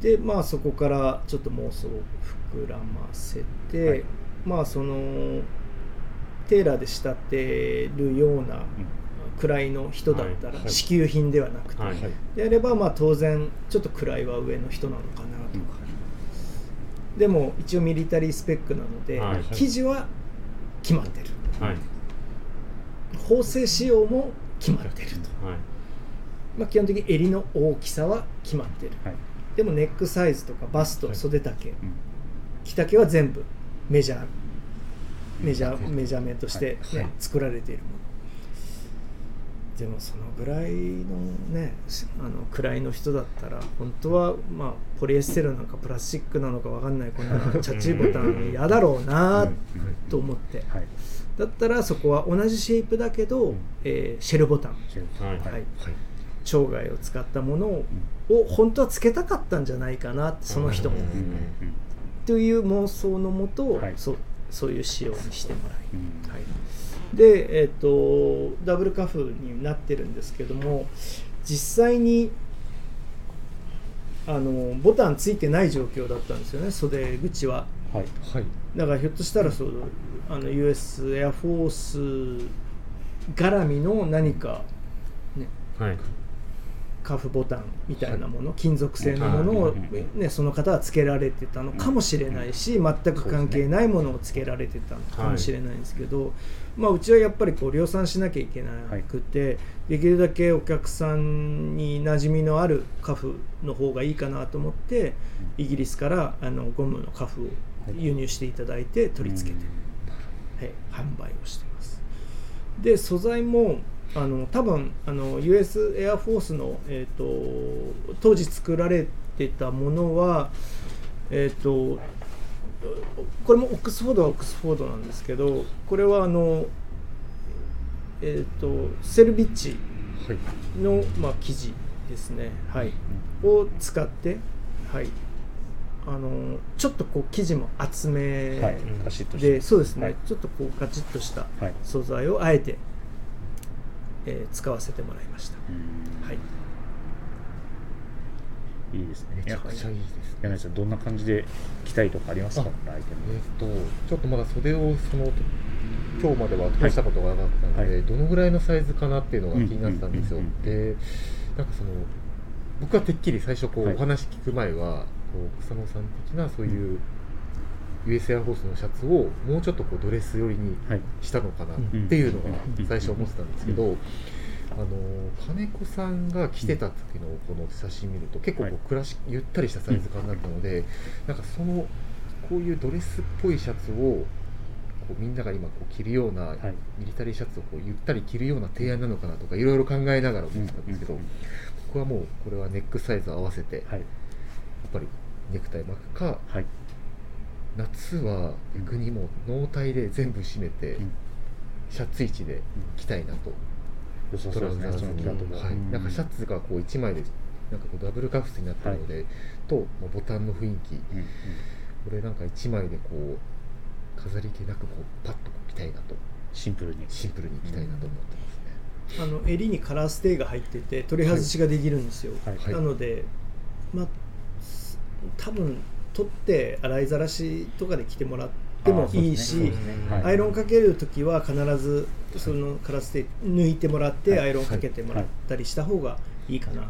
Speaker 3: でまあそこからちょっと妄想を膨らませて、
Speaker 1: はい。
Speaker 3: まあそのテーラーで仕立てるような位の人だったら支給品ではなくて、であればまあ当然ちょっと位は上の人なのかなとか、でも一応ミリタリースペックなので、
Speaker 4: はい。
Speaker 3: 生地は決まってる。
Speaker 4: はい。
Speaker 3: 縫製仕様も決まってると、
Speaker 4: はい。
Speaker 3: まあ、基本的に襟の大きさは決まってる。
Speaker 1: はい
Speaker 3: でもネックサイズとかバスト
Speaker 2: はい。
Speaker 3: 袖丈、
Speaker 1: うん。
Speaker 3: 着丈は全部メジャー。メジャーメジャーメントして、ね
Speaker 2: はい。はい。
Speaker 3: 作られているもの。でもそのぐらいのねあの位の人だったら本当はまあポリエステルなんかプラスチックなのかわかんないこんなチャッチボタン嫌だろうなと思って。
Speaker 1: はい。
Speaker 3: だったらそこは同じシェイプだけど、
Speaker 1: ん。
Speaker 3: えーシェルボタン、
Speaker 4: はい
Speaker 3: はい
Speaker 2: はい、
Speaker 3: 蝶貝を使ったものを,、を本当はつけたかったんじゃないかなってその人も、
Speaker 2: うん。
Speaker 1: うんうん
Speaker 3: という妄想のもと、
Speaker 1: はい。
Speaker 3: そうそういう仕様にしてもらい、
Speaker 1: うん。
Speaker 3: はい、で、えっとダブルカフになってるんですけども実際にあのボタンついてない状況だったんですよね袖口は。
Speaker 1: はい。
Speaker 2: はい、
Speaker 3: だからひょっとしたらそうあの US エアフォース絡みの何か、ね、
Speaker 4: はい
Speaker 3: カフボタンみたいなもの、金属製のものを、ね、その方はつけられてたのかもしれないし、全く関係ないものをつけられてたのかもしれないんですけど、まあ、うちはやっぱりこう量産しなきゃいけなくて、できるだけお客さんに馴染みのあるカフの方がいいかなと思ってイギリスからあのゴムのカフを輸入していただいて取り付けて、はい、販売をしてます。で素材もあの多分あの US エアフォースの、えー、と当時作られてたものは、えー、とこれもオックスフォードはオックスフォードなんですけどこれはあの、えー、とセルビッチ
Speaker 2: はい、
Speaker 3: の、まあ、生地ですね、はい、を使って、はい、あのちょっとこう生地も厚め
Speaker 1: はい。
Speaker 3: そうですね、
Speaker 1: はい。
Speaker 3: ちょっとこうガチッとした
Speaker 1: はい。
Speaker 3: 素材をあえて、えー使わせてもらいました、
Speaker 1: うん。
Speaker 3: はい、
Speaker 1: いいですね。
Speaker 2: めちゃくちゃいいです。ね。
Speaker 1: 柳井さんどんな感じで着たいとかありますか？
Speaker 2: あ
Speaker 1: アイテム。
Speaker 2: えっ、とちょっとまだ袖をその今日までは通したことがなかったので、
Speaker 1: はい。
Speaker 2: どのぐらいのサイズかなっていうのが気になってたんですよ。
Speaker 1: うんうんうん。
Speaker 2: でなんかその僕はてっきり最初こう、
Speaker 1: はい。
Speaker 2: お話聞く前はこう草野さん的なそういう US エアフォースのシャツをもうちょっとこうドレス寄りに
Speaker 1: はい。
Speaker 2: したのかなっていうのが
Speaker 1: うん。
Speaker 2: 最初思ってたんですけど、あの金子さんが着てた時のこの写真見ると結構こ
Speaker 1: は
Speaker 2: うクラシゆったりしたサイズ感だったので、なんかそのこういうドレスっぽいシャツをこうみんなが今こう着るような、
Speaker 1: はい。
Speaker 2: ミリタリーシャツをこうゆったり着るような提案なのかなとかいろいろ考えながら思ってたんですけど、僕はもうこれはネックサイズ合わせてやっ
Speaker 1: はい
Speaker 2: ぱりネクタイ巻くか
Speaker 1: はい
Speaker 2: 夏は逆にもう納体で全部締めて、
Speaker 1: うん。
Speaker 2: シャツ位置で着たいなと、
Speaker 1: うですねそ
Speaker 2: ラウザーズにはい、なんかシャツがこう1枚でなんかこうダブルカフスになってるので、と、まあ、ボタンの雰囲気。
Speaker 1: うんうん。
Speaker 2: これなんか1枚でこう飾り気なくこうパッとこう着たいなと。
Speaker 1: シンプルに。
Speaker 2: シンプルに着たいなと思ってますね、
Speaker 3: あの襟にカラーステイが入ってて取り外しができるんですよ、
Speaker 1: はい。
Speaker 2: はい。
Speaker 3: なのでまあす多分取って洗いざらしとかで着てもらってもいいし、
Speaker 1: ね。ね。はい。
Speaker 3: アイロンかける時は必ずそのカラーステイ抜いてもらって
Speaker 1: はい。
Speaker 3: アイロンかけてもらったりした方がいいかな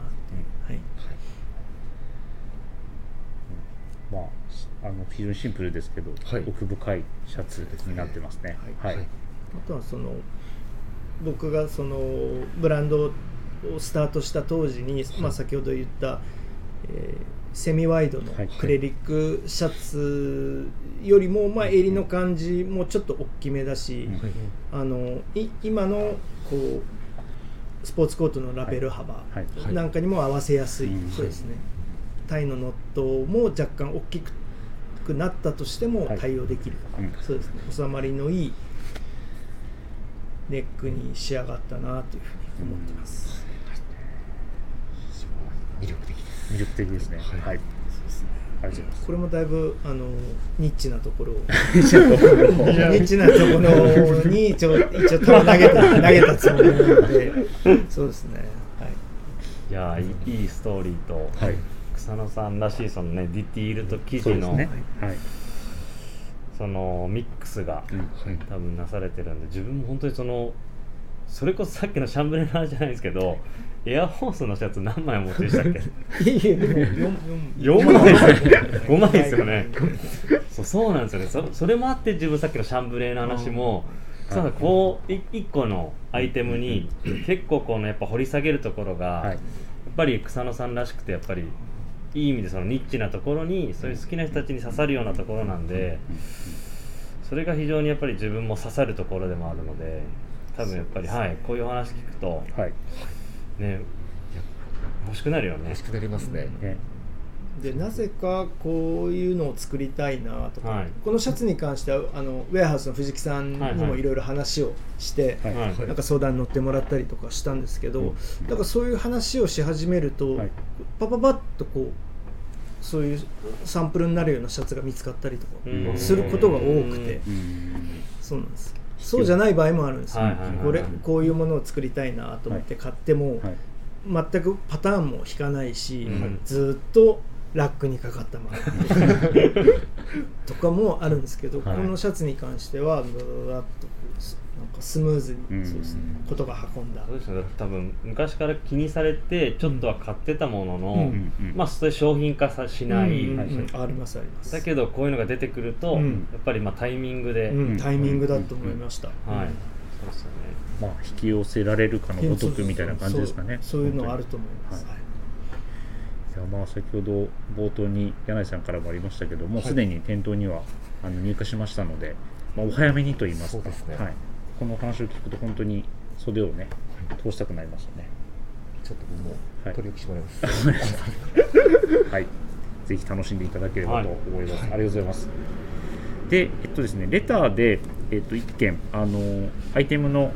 Speaker 1: まああの非常にシンプルですけど、
Speaker 2: はい。
Speaker 1: 奥深いシャツになってますね。
Speaker 3: は
Speaker 1: はい。い、
Speaker 2: はい。
Speaker 3: あとはその僕がそのブランドをスタートした当時に、まあ、先ほど言った、えーセミワイドの
Speaker 1: はい
Speaker 3: クレリックシャツよりも、まあ、襟の感じもちょっと大きめだし、あのい今のこうスポーツコートのラベル幅
Speaker 1: はい。
Speaker 3: なんかにも合わせやすい、
Speaker 1: うん。
Speaker 3: そうですね。タイのノットも若干大きくなったとしても
Speaker 1: はい。
Speaker 3: 対応できる、
Speaker 1: うん。
Speaker 3: そうですね。収まりのいいネックに仕上がったなというふうに思ってます、
Speaker 2: 魅力的
Speaker 1: 魅力的ですね。
Speaker 2: はい。
Speaker 1: はい、
Speaker 3: これもだいぶあのニッチなところ [laughs] ニッチなところにちょ一応球投げた投げたつもりなので。そうですね。はい。
Speaker 4: いやーいいいいストーリーと、
Speaker 1: はい。
Speaker 4: 草野さんらしいそのねディティールと生地の
Speaker 1: ね。はい、
Speaker 4: そのミックスが
Speaker 1: うん。
Speaker 2: はい。
Speaker 4: 多分なされてるんで自分も本当にそのそれこそさっきのシャンブレラーじゃないですけどエアフォースのシャツ何枚お持ちでしたっけ？[laughs]
Speaker 3: いえいえでも4
Speaker 4: 4枚ですよね。5枚。ですよねそうそうなんですよね。そそれもあって自分さっきのシャンブレーの話も
Speaker 1: うん。
Speaker 4: こうい一個のアイテムに結構このやっぱ掘り下げるところが、
Speaker 1: はい。
Speaker 4: やっぱり草野さんらしくてやっぱりいい意味でそのニッチなところにそういう好きな人たちに刺さるようなところなんでそれが非常にやっぱり自分も刺さるところでもあるので多分やっぱりはい。こういうお話聞くと
Speaker 1: はい
Speaker 4: ね欲しくなるよね。
Speaker 2: 欲しくなりますね、
Speaker 1: ね。
Speaker 3: でなぜかこういうのを作りたいなとか、
Speaker 4: はい。
Speaker 3: このシャツに関してはあのウェアハウスの藤木さんに
Speaker 4: はいはい。
Speaker 3: もいろいろ話をして、
Speaker 1: はい
Speaker 4: はい。
Speaker 2: はい
Speaker 3: なんか相談に乗ってもらったりとかしたんですけど、
Speaker 1: うん。
Speaker 3: だからそういう話をし始めると、
Speaker 1: はい。
Speaker 3: パパパッとこうそういうサンプルになるようなシャツが見つかったりとか
Speaker 4: うん。
Speaker 3: することが多くて。
Speaker 1: うん。
Speaker 3: そうなんですそうじゃない場合もあるんですよ、これこういうものを作りたいなと思って買っても、
Speaker 1: はい。
Speaker 3: 全くパターンも引かないし、
Speaker 4: うん。
Speaker 3: ずっとラックにかかったまま。[laughs] とかもあるんですけど、
Speaker 1: はい。
Speaker 3: このシャツに関してはぶわっとスムーズに、
Speaker 1: うん。
Speaker 3: そうですね、ことが運んだ。
Speaker 4: そうですね。多分昔から気にされてちょっとは買ってたものの、
Speaker 3: うん。
Speaker 1: うん
Speaker 4: まあそれ商品化さしない、
Speaker 3: うん
Speaker 1: はい
Speaker 3: うん。ありますあります。
Speaker 4: だけどこういうのが出てくると、
Speaker 3: うん。
Speaker 4: やっぱりまあタイミングで、
Speaker 3: うん、タイミングだと思いました、
Speaker 4: はい。そうですよね。
Speaker 1: まあ引き寄せられるかのごとくみたいな感じですかね。
Speaker 3: そうそう。いうのあると思います、
Speaker 1: はい。いやまあ先ほど冒頭に柳井さんからもありましたけどもすでに店頭にはあの入荷しましたので、まあ、お早めにと言いますか。
Speaker 2: そうですね。
Speaker 1: はい、このお話を聞くと本当に袖をね通したくなりましたね
Speaker 2: ちょっと僕も
Speaker 1: はい
Speaker 2: 取り置きしてもらいます、[laughs]
Speaker 1: はい、ぜひ楽しんでいただければと思います。
Speaker 2: はい
Speaker 1: ありがとうございます。で、えっとですね、レターで、えっと、1件、あの、アイテムの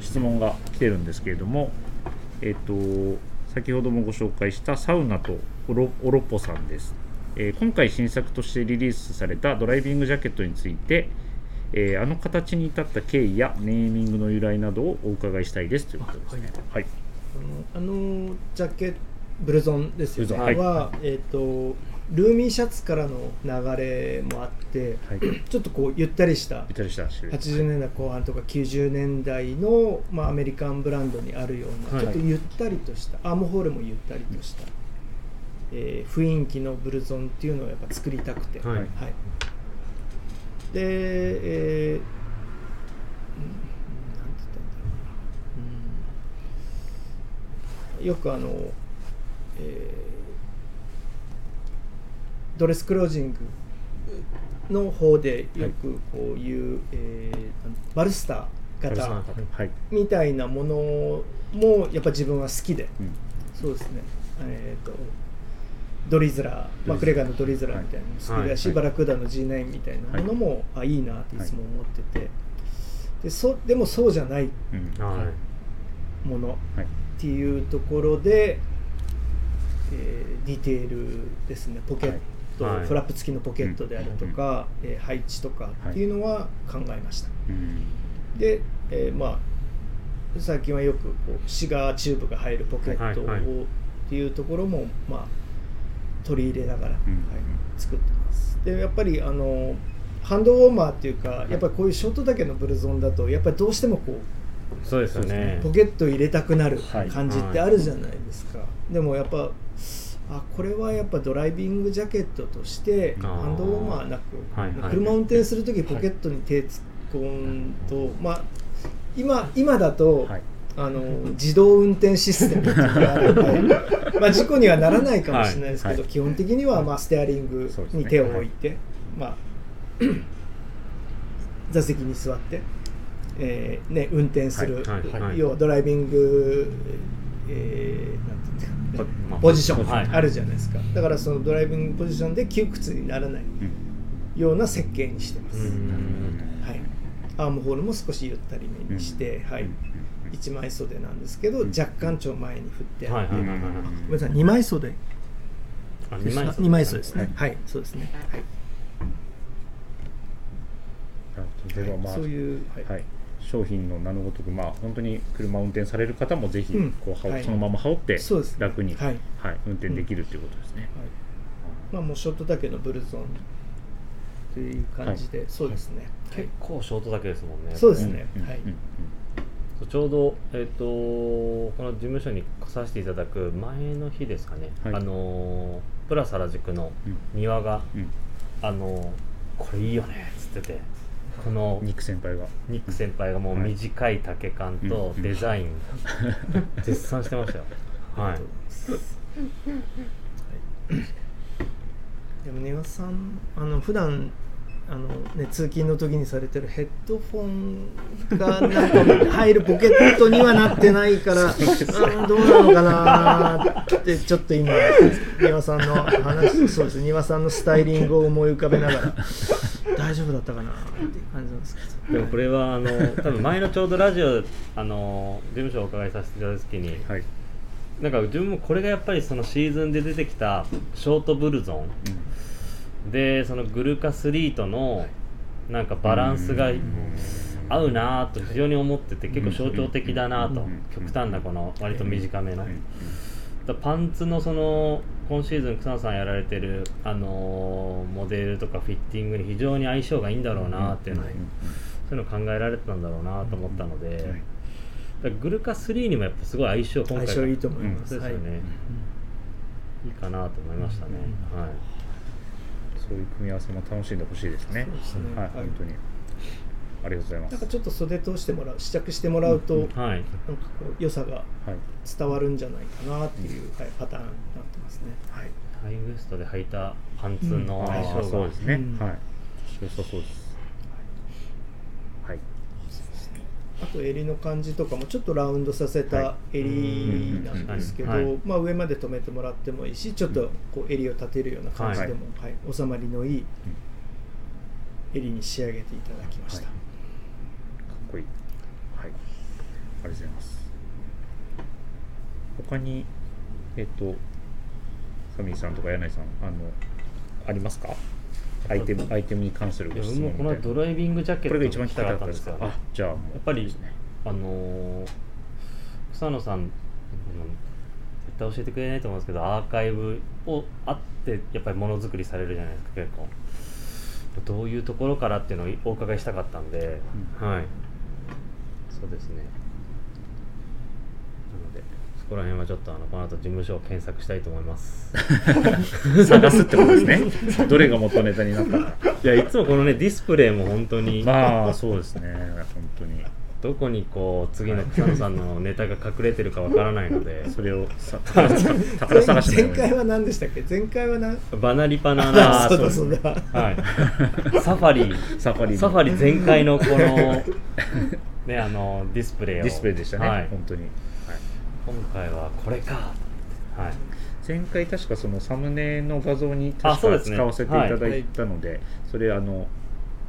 Speaker 1: 質問が来てるんですけれども、えっと、先ほどもご紹介したサウナとオロオロポさんです。えー今回新作としてリリースされたドライビングジャケットについて、えーあの形に至った経緯やネーミングの由来などをお伺いしたいですということですね。はい。
Speaker 3: あのジャケブルゾンですよね。
Speaker 1: はい。
Speaker 3: は、えっ、とルーミーシャツからの流れもあって、
Speaker 1: はい。
Speaker 3: ちょっとこうゆったりした
Speaker 1: ゆったりした種類
Speaker 3: 80年代後半とか90年代の、まあ、アメリカンブランドにあるような、
Speaker 4: はい。
Speaker 3: ちょっとゆったりとしたアームホールもゆったりとした、えー雰囲気のブルゾンっていうのをやっぱ作りたくて、
Speaker 4: はい。
Speaker 3: で、えーうんなんて言ったんだろうな、うん。よくあの、えードレスクロージングの方でよくこういう、えーバルスター型
Speaker 1: はい。
Speaker 3: みたいなものもやっぱ自分は好きで。
Speaker 1: うん。
Speaker 3: そうですね。えっ、とドリズラー、マクレガーのドリズラーみたいなのも好きだし、
Speaker 4: はい
Speaker 3: バラクーダの G9 みたいなものも、あいいなっていつも思ってて、でそでもそうじゃない
Speaker 1: うん。
Speaker 4: はい
Speaker 3: もの
Speaker 1: はい。
Speaker 3: っていうところで、えーディテールですね。ポケット、
Speaker 4: はい。
Speaker 3: フラップ付きのポケットであるとか、えー配置とかっていうのは考えました、
Speaker 1: うん。
Speaker 3: で、えーまあ最近はよくこうシガーチューブが入るポケットを、
Speaker 4: はいはい。
Speaker 3: っていうところもまあ取り入れながら、
Speaker 1: うん。
Speaker 3: はい、作ってます。でやっぱりあのハンドウォーマーっていうか、やっぱりこういうショート丈のブルゾンだとやっぱりどうしてもこう
Speaker 4: そうですよね。
Speaker 3: ポケット入れたくなる
Speaker 1: はい。
Speaker 3: 感じってあるじゃないですか、でもやっぱあこれはやっぱドライビングジャケットとしてハンドウォーマーなく、
Speaker 4: はいはい。
Speaker 3: 車を運転する時ポケットに手突っ込むと、まあ今今だと、
Speaker 1: はい
Speaker 3: あの自動運転システムっていうのがあるので、[laughs] まあ、事故にはならないかもしれないですけど、
Speaker 1: はい。はい
Speaker 3: 基本的にはまあステアリングに手を置いて、まあ、[coughs] 座席に座って、えーね、運転する、
Speaker 4: はいはいはい。
Speaker 3: 要はドライビング、えーなんていうね。
Speaker 4: まあ
Speaker 3: ポジション
Speaker 4: はい。
Speaker 3: あるじゃないですか、だからそのドライビングポジションで窮屈にならない
Speaker 1: うん。
Speaker 3: ような設計にしてます、はい、アームホールも少しゆったりめにして、はい
Speaker 1: うん
Speaker 3: 一枚袖なんですけど、
Speaker 1: うん。
Speaker 3: 若干ちょ前に振ってあって、
Speaker 4: はいはいはいはい。
Speaker 3: ごめんなさい2枚袖。
Speaker 4: あ二枚
Speaker 3: 二枚袖ですね。はい。そうですね、はい。
Speaker 1: でもまあ
Speaker 3: そういう、はい。
Speaker 1: はい、商品の名のごとく、まあ、本当に車を運転される方もぜひ
Speaker 3: うん。
Speaker 1: こうそのまま羽織って
Speaker 3: そうですね。
Speaker 1: 楽に、
Speaker 3: はい。
Speaker 1: はい運転できるということですね。
Speaker 3: はい。まあもうショート丈のブルゾンという感じで、そうですね、はい。
Speaker 4: 結構ショートだけですもんね。
Speaker 3: そうですね。はい
Speaker 1: うんうん
Speaker 4: そうちょうど、えっとこの事務所に来させていただく前の日ですかね、
Speaker 1: はい。
Speaker 4: あのープラス原宿の
Speaker 1: うん。
Speaker 4: 庭が、
Speaker 1: うん。
Speaker 4: あのーこれいいよねっつってて。この
Speaker 1: ニック先輩が。
Speaker 4: ニック先輩がもう
Speaker 1: はい。
Speaker 4: 短い丈感と
Speaker 1: うん
Speaker 4: デザイン、絶賛してましたよ。[laughs] はい。
Speaker 3: でも根輪さんあの普段あのね通勤の時にされてるヘッドフォンがなんか入るポケットにはなってないからうんどうなのかなってちょっと今根輪さんの話そうです。庭さんのスタイリングを思い浮かべながら大丈夫だったかなっていう感じなんですけど。
Speaker 4: でもこれはあの多分前のちょうどラジオあの事務所をお伺いさせていただいた時に
Speaker 1: はい、
Speaker 4: なんか自分もこれがやっぱりそのシーズンで出てきたショートブルゾンでそのグルカ3とのなんかバランスが合うなぁと非常に思ってて結構象徴的だなぁと
Speaker 1: うん。
Speaker 4: 極端なこの割と短めの。パンツのその今シーズン草野さんやられてるあのーモデルとかフィッティングに非常に相性がいいんだろうなっていうのを
Speaker 1: うん。
Speaker 4: そういうの考えられてたんだろうなと思ったので、
Speaker 1: はい。
Speaker 4: だグルカ3にもやっぱすごい相性今回
Speaker 3: 相性いいと思います、
Speaker 4: よね、
Speaker 3: はい。
Speaker 4: いいかなと思いましたね、はい
Speaker 1: そういう組み合わせも楽しんでほしいですね。
Speaker 3: すね
Speaker 1: はい、
Speaker 3: はい
Speaker 1: 本当に。ありがとうございます。
Speaker 3: なんかちょっと袖通してもらう試着してもらうと、
Speaker 1: うん
Speaker 4: はい
Speaker 3: なんかこう良さが
Speaker 1: はい、
Speaker 3: 伝わるんじゃないかなっていう、はい、パターンになってますね。はい
Speaker 4: ハイウエストで履いたパンツの
Speaker 1: あ
Speaker 4: 相性が、
Speaker 1: ーそうですね。
Speaker 3: うん
Speaker 1: はい。良さそうです。はい。
Speaker 3: あと襟の感じとかもちょっとラウンドさせた襟なんですけど、まあ、上まで止めてもらってもいいしちょっとこう襟を立てるような感じでも、はい収まりのいい襟に仕上げていただきました。
Speaker 1: はいかっこいい。はい。ありがとうございます。他に、えっ、と、サミーさんとか柳井さん、あの、ありますか？アイテム、アイテムに関するご質
Speaker 4: 自分もこの。ドライビングジャケット
Speaker 1: これが一番聞きたかった
Speaker 4: んです
Speaker 1: か？あ、じゃあ
Speaker 4: やっぱりあのー草野さん、うん絶対教えてくれないと思うんですけどアーカイブをあってやっぱりものづくりされるじゃないですか結構。どういうところからっていうのをお伺いしたかったんで、
Speaker 1: うん。
Speaker 4: はい。そうですねこら辺はちょっとあのこの後事務所を検索したいと思います。[laughs]
Speaker 1: 探すってことですね。どれが元ネタになったか。
Speaker 4: いやいつもこのねディスプレイも本当に
Speaker 1: まあ、そうですね。本当に。
Speaker 4: どこにこう次の草野さんのネタが隠れてるかわからないので
Speaker 1: それをさ宝 [laughs] 宝探し
Speaker 3: 前回は何でしたっけ？前回は何
Speaker 4: バナリパナ
Speaker 3: あ
Speaker 4: な
Speaker 3: そうだそうだ。
Speaker 4: はい、[laughs] サファリ。
Speaker 1: サファリ。
Speaker 4: サファリ全開のこのねあのディスプレイを。
Speaker 1: ディスプレイでしたね、
Speaker 4: はい、
Speaker 1: 本当に、はい、
Speaker 4: 今回はこれか。はい。
Speaker 1: 前回確かそのサムネの画像に確か
Speaker 4: あそうですね。
Speaker 1: 使わせていただいたのでそれあの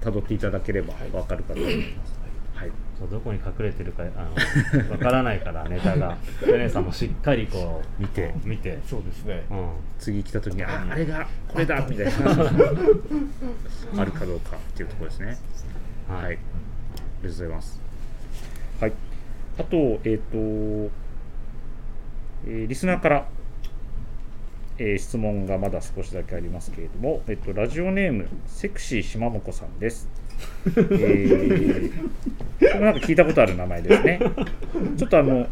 Speaker 1: 辿っていただければわかるかと思います。はい。
Speaker 4: そうどこに隠れてるかあの [laughs] わからないからネタが。[laughs] ヨネさんもしっかりこう
Speaker 1: 見て
Speaker 4: 見て、
Speaker 2: そうですね。
Speaker 4: うん、
Speaker 1: 次来た時にああれがこれだみたいな。[laughs] あるかどうかっていうところですね。
Speaker 4: はい、
Speaker 1: はい、ありがとうございます。はい、あと、えっ、と、えーリスナーから、えー質問がまだ少しだけありますけれども、えっ、と、ラジオネーム、セクシー島もこさんです。えーこれ [laughs] なんか聞いたことある名前ですね。ちょっとあの、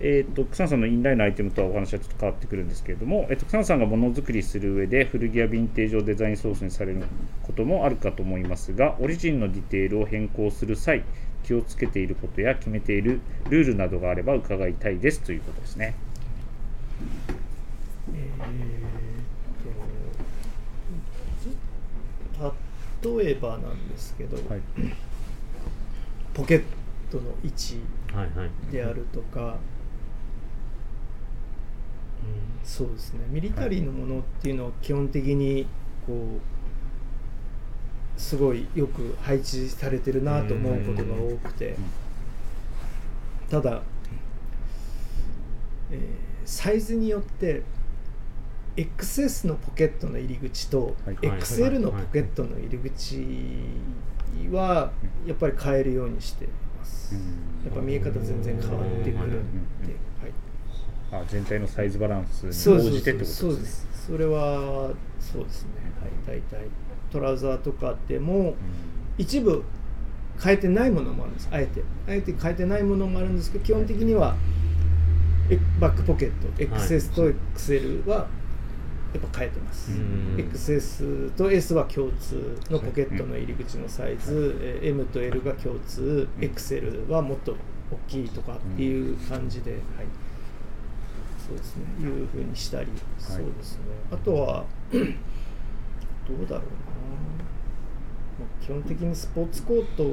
Speaker 1: えっ、と、草野さんのインラインのアイテムとはお話はちょっと変わってくるんですけれども、えっ、と、草野さんがものづくりする上で古着やヴィンテージをデザインソースにされることもあるかと思いますが、オリジンのディテールを変更する際、気をつけていることや決めているルールなどがあれば伺いたいですということですね。
Speaker 3: えーっと例えばなんですけど、
Speaker 1: はい。
Speaker 3: ポケットの位置
Speaker 4: はいはい。
Speaker 3: であるとか、そうですね。ミリタリーのものっていうのは基本的にこうすごいよく配置されてるなと思うことが多くてただ、えーサイズによって XS のポケットの入り口と
Speaker 1: はい
Speaker 3: XL のポケットの入り口はやっぱり変えるようにしています。やっぱ見え方全然変わってくるんで、
Speaker 1: うん
Speaker 3: はい、
Speaker 1: あ全体のサイズバランスに応じてってことですね。
Speaker 3: そうですそれはそうですね。はい。大体トラウザーとかでも一部変えてないものもあるんです。あえて。あえて変えてないものもあるんですけど基本的にはえバックポケット。XS と XL はやっぱ変えてます、
Speaker 4: うん。
Speaker 3: XS と S は共通のポケットの入り口のサイズ、えー M と L が共通、
Speaker 1: うん。
Speaker 3: XL はもっと大きいとかっていう感じで、はい、そうですね。いうふうにしたり、そうですね。あとは [clears throat] どうだろうな、まあ基本的にスポーツコート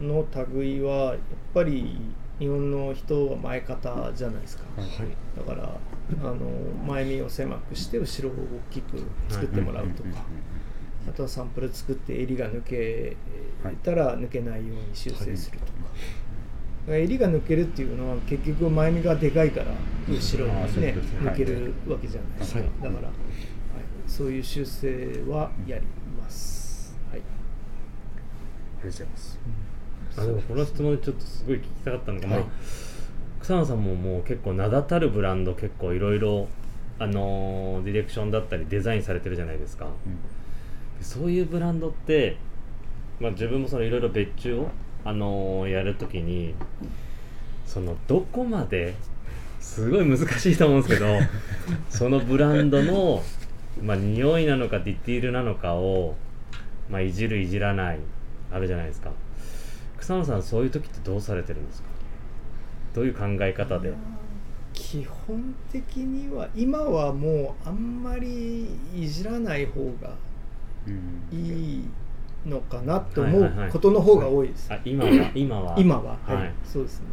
Speaker 3: の類はやっぱり日本の人は前方じゃないですか、
Speaker 1: はい。
Speaker 3: だからあの前身を狭くして後ろを大きく作ってもらうとか、あとはサンプル作って襟が抜けたら抜けないように修正するとか、襟が抜けるっていうのは結局前身がでかいから後ろにね抜けるわけじゃないですか、
Speaker 2: はい。
Speaker 3: だから、はい、そういう修正はやります、はい、
Speaker 1: ありがとうございます。
Speaker 4: あでもこの質問でちょっとすごい聞きたかったのが、
Speaker 2: はい。
Speaker 4: まあ、草野さんももう結構名だたるブランド結構いろいろあのーディレクションだったりデザインされてるじゃないですか。そういうブランドって、まあ、自分もそのいろいろ別注を、あのーやるときにそのどこまですごい難しいと思うんですけど [laughs] そのブランドの、まあ、匂いなのかディティールなのかを、まあ、いじるいじらないあるじゃないですか。草野さんそういう時ってどうされてるんですか？どういう考え方で？
Speaker 3: 基本的には今はもうあんまりいじらない方が
Speaker 1: うん。
Speaker 3: いいのかなと思
Speaker 4: はいはいはい。
Speaker 3: うことの方が多いです、
Speaker 4: あ今は？[clears throat] 今は？
Speaker 3: 今は、はい。
Speaker 4: はい。
Speaker 3: そうですね。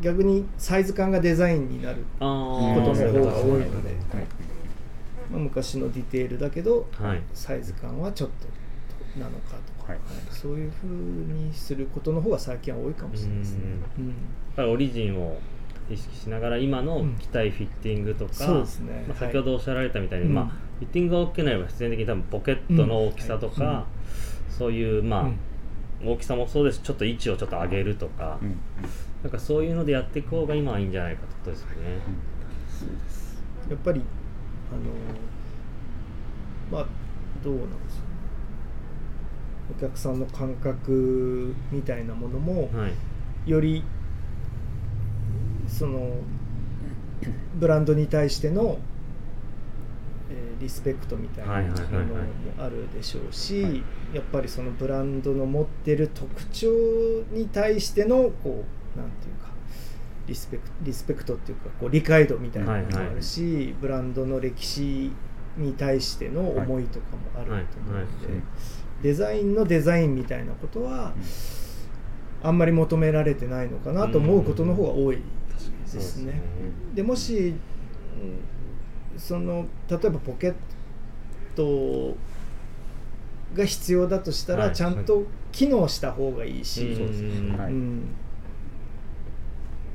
Speaker 3: 逆にサイズ感がデザインになる
Speaker 4: あ
Speaker 3: ことの
Speaker 4: ー
Speaker 3: 方が多いので、
Speaker 1: はい。
Speaker 3: まあ、昔のディテールだけど、
Speaker 4: はい。
Speaker 3: サイズ感はちょっとなのかとか、
Speaker 1: はい。
Speaker 3: そういうふうにすることの方が最近は多いかもしれないですね。うん。
Speaker 4: やっぱりオリジンを意識しながら今の
Speaker 3: うん。
Speaker 4: 着たいフィッティングとか、
Speaker 3: そうですね。
Speaker 4: まあ、
Speaker 3: はい。
Speaker 4: 先ほどおっしゃられたみたいに、
Speaker 3: うん。
Speaker 4: まあ、フィッティングが大きくなれば必然的に多分ポケットの大きさとか、
Speaker 3: うん。はい
Speaker 4: そういう、まあ
Speaker 3: うん。
Speaker 4: 大きさもそうです。しちょっと位置をちょっと上げるとか、
Speaker 1: うん。
Speaker 4: なんかそういうのでやっていく方が今はいいんじゃないかってことですよね。
Speaker 3: やっぱりあのまあどうなんですかねお客さんの感覚みたいなものも
Speaker 4: はい。
Speaker 3: よりそのブランドに対しての、えーリスペクトみたいなも
Speaker 4: はいはいはいはい。
Speaker 3: のもあるでしょうしやっぱりそのブランドの持ってる特徴に対してのこうなんていうかリスペクトリスペクトっていうかこう理解度みたいなものもあるし、ブランドの歴史に対しての思いとかもあると思うので、
Speaker 4: はい。はい
Speaker 3: デザインのデザインみたいなことは、あんまり求められてないのかなと思うことの方が多いですね。でもし、うんその例えばポケットが必要だとしたら、
Speaker 4: はい。
Speaker 3: ちゃんと機能した方がいいし、
Speaker 4: そうですね。
Speaker 1: はい。
Speaker 3: うん。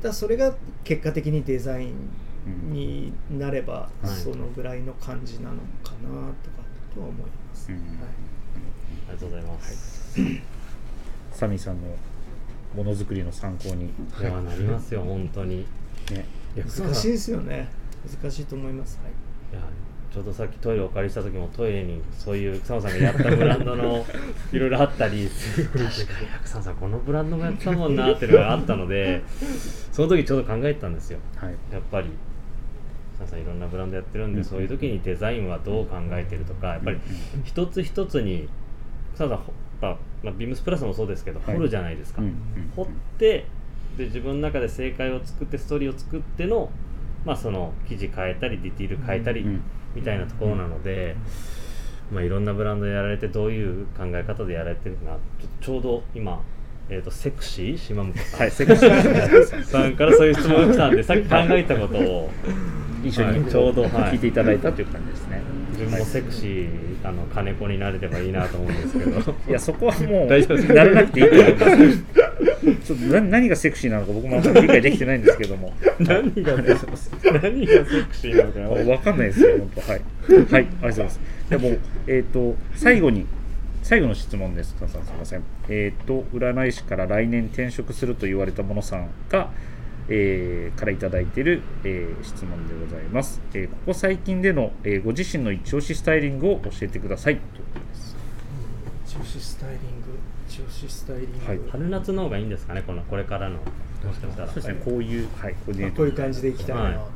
Speaker 3: だそれが結果的にデザインになれば、
Speaker 4: うん。
Speaker 3: そのぐらいの感じなのかなとかとは思います、
Speaker 1: うん。
Speaker 3: はい。
Speaker 4: ありがとうございます、
Speaker 1: サミーさんのものづくりの参考に、
Speaker 4: いやなりますよ本当に。い
Speaker 1: ね、
Speaker 3: 難しいですよね。難しいと思います、はい。
Speaker 4: やちょうどさっきトイレをお借りした時もトイレにそういう草野さんがやったブランドの [laughs] いろいろあったり確かに。草野さんこのブランドもやってたもんなっていうのがあったので [laughs] その時ちょうど考えてたんですよ。
Speaker 1: はい、
Speaker 4: やっぱり。草野さんいろんなブランドやってるんで、
Speaker 1: うん。
Speaker 4: そういう時にデザインはどう考えてるとかやっぱり一つ一つに草野さんほまあまあビームスプラスもそうですけど、
Speaker 1: はい。
Speaker 4: 掘るじゃないですか、
Speaker 1: うんうん
Speaker 4: 掘ってで自分の中で正解を作ってストーリーを作っての,、まあその記事変えたりディティール変えたり、
Speaker 1: うん
Speaker 4: みたいなところなので、まあ、いろんなブランドでやられてどういう考え方でやられてるかちょちょうど今、えー、とセクシー？島本さん、
Speaker 1: はい、セクシー。[laughs]
Speaker 4: さんからそういう質問が来たんでさっき考えたことを。[laughs]
Speaker 1: 一緒に
Speaker 4: はいちょうどはい。
Speaker 1: 聞いていただいたという感じですね。
Speaker 4: 自分もセクシーあの金子になれればいいなと思うんですけど
Speaker 1: いや、そこはもう、[laughs]
Speaker 4: 大丈夫ですか
Speaker 1: ならなくていいと思います。ちょっとな何がセクシーなのか僕もあんまり理解できてないんですけども。
Speaker 4: 何が何がセクシーなのかな
Speaker 1: わかんないですよ、本当。はい。はい、ありがとうございます。でも、えっ、と、最後に、最後の質問です。さんすみません。えっ、と、占い師から来年転職すると言われたものさんが、えーからいただいている、えー質問でございます、えーここ最近での、えーご自身の一押しスタイリングを教えてください。ということです。
Speaker 3: 一押しスタイリング一押しスタイリング、
Speaker 1: はい。
Speaker 4: 春夏の方がいいんですかねこのこれからの。もしかしたら。
Speaker 1: そうですね、こういう、はい、
Speaker 3: こういう感じでいきたいな。こ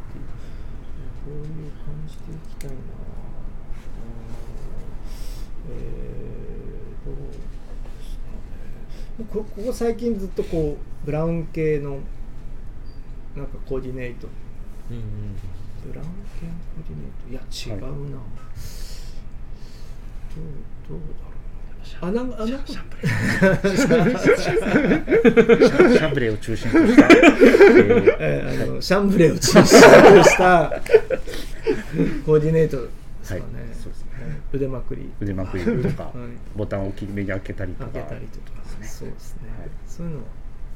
Speaker 3: ういう感じでいきたいな。えー、どうですかね。ここ最近ずっとこうブラウン系のなんかコーディネート。
Speaker 4: うんうん
Speaker 3: ブラウン系のコーディネート。いや違うな、
Speaker 1: はい
Speaker 3: どうどうだろう。あなんかあなんか
Speaker 1: シャンブレー。を中心とした、え
Speaker 3: あのシャンブレーを中心としたコーディネートですかね、
Speaker 1: はいそうですね。
Speaker 3: 腕まくり。
Speaker 1: 腕まくりとか、
Speaker 3: はい。
Speaker 1: ボタンを大きめに開けたりとか。
Speaker 3: 開けたりとか。そうですね、
Speaker 1: はい。
Speaker 3: そういうのは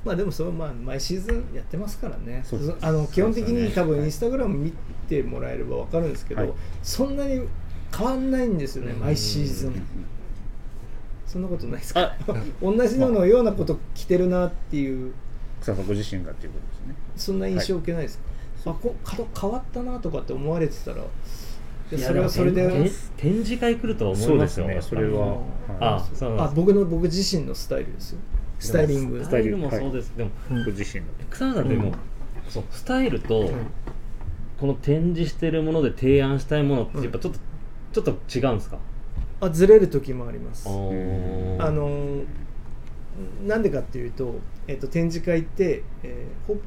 Speaker 3: まあでもそれはまあ毎シーズンやってますからね。
Speaker 1: そうです
Speaker 3: あの基本的に多分インスタグラム見てもらえれば分かるんですけど、
Speaker 1: はい。
Speaker 3: そんなに変わんないんですよね
Speaker 4: うん。
Speaker 3: 毎シーズン。そんなことないですか？
Speaker 1: あ [laughs]
Speaker 3: 同じののようなこと着てるなっていう。
Speaker 1: 草さんご自身がっていうことですね。
Speaker 3: そんな印象受けないですか、あこ角変わったなとかって思われてたらいやそれはそれで。
Speaker 4: 展展示会来ると思いますよ。
Speaker 1: ね。それは
Speaker 4: あ
Speaker 3: あ僕の僕自身のスタイルですよスタイリング。
Speaker 4: スタイルもそうです、でも
Speaker 1: ご自身の。
Speaker 4: 草野さんってもう、そうスタイルと、この展示してるもので提案したいものってやっぱちょっと、ちょっと違うんですか？
Speaker 3: あずれる時もあります。
Speaker 4: あ
Speaker 3: のーなんでかっていうと,、えっと展示会って、えーほ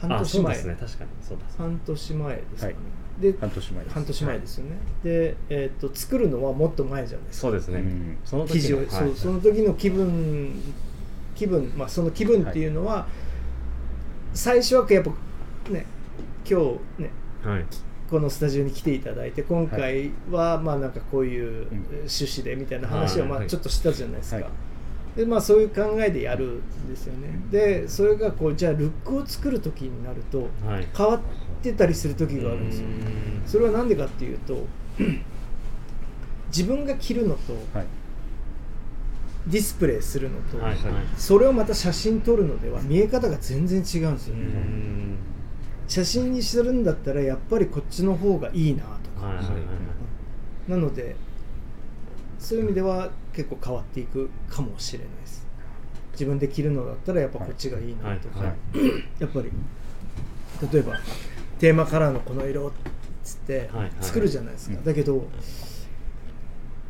Speaker 3: 半
Speaker 4: あ
Speaker 3: 年前、
Speaker 4: そうですね。確かに。そうです
Speaker 3: 半年前ですかね、
Speaker 1: はい。
Speaker 3: で
Speaker 1: 半年前です。
Speaker 3: 半年前ですよね、で、えっと作るのはもっと前じゃないですか。
Speaker 4: そうですね、
Speaker 1: うん。
Speaker 4: その
Speaker 3: 記事を、
Speaker 4: の
Speaker 3: そうその時の気分気分まあその気分っていうのは、最初はやっぱね今日ね
Speaker 4: はい。
Speaker 3: このスタジオに来ていただいて今回はまあなんかこういう
Speaker 1: うん。
Speaker 3: 趣旨でみたいな話をまあ
Speaker 4: はい。
Speaker 3: ちょっとしたじゃないですか、
Speaker 1: はい。
Speaker 3: でまあそういう考えでやるんですよね。でそれがこうじゃあルックを作る時になると
Speaker 4: はい。
Speaker 3: 変わってたりする時があるんですよ。
Speaker 4: うん。
Speaker 3: それは何でかっていうと [clears throat] 自分が着るのと
Speaker 1: はい。
Speaker 3: ディスプレイするのと、
Speaker 4: はいはい。
Speaker 3: それをまた写真撮るのでは見え方が全然違うんですよ
Speaker 4: う
Speaker 3: ね、
Speaker 4: ん。
Speaker 3: 写真にするんだったらやっぱりこっちの方がいいなとか、
Speaker 4: はいはいはい。
Speaker 3: なのでそういう意味では結構変わっていくかもしれないです。自分で着るのだったらやっぱこっちがいいなとか、
Speaker 4: はいはい。[clears throat]
Speaker 3: やっぱり例えばテーマカラーのこの色っつって
Speaker 4: はいはい。
Speaker 3: 作るじゃないですか、
Speaker 1: うん
Speaker 3: だけど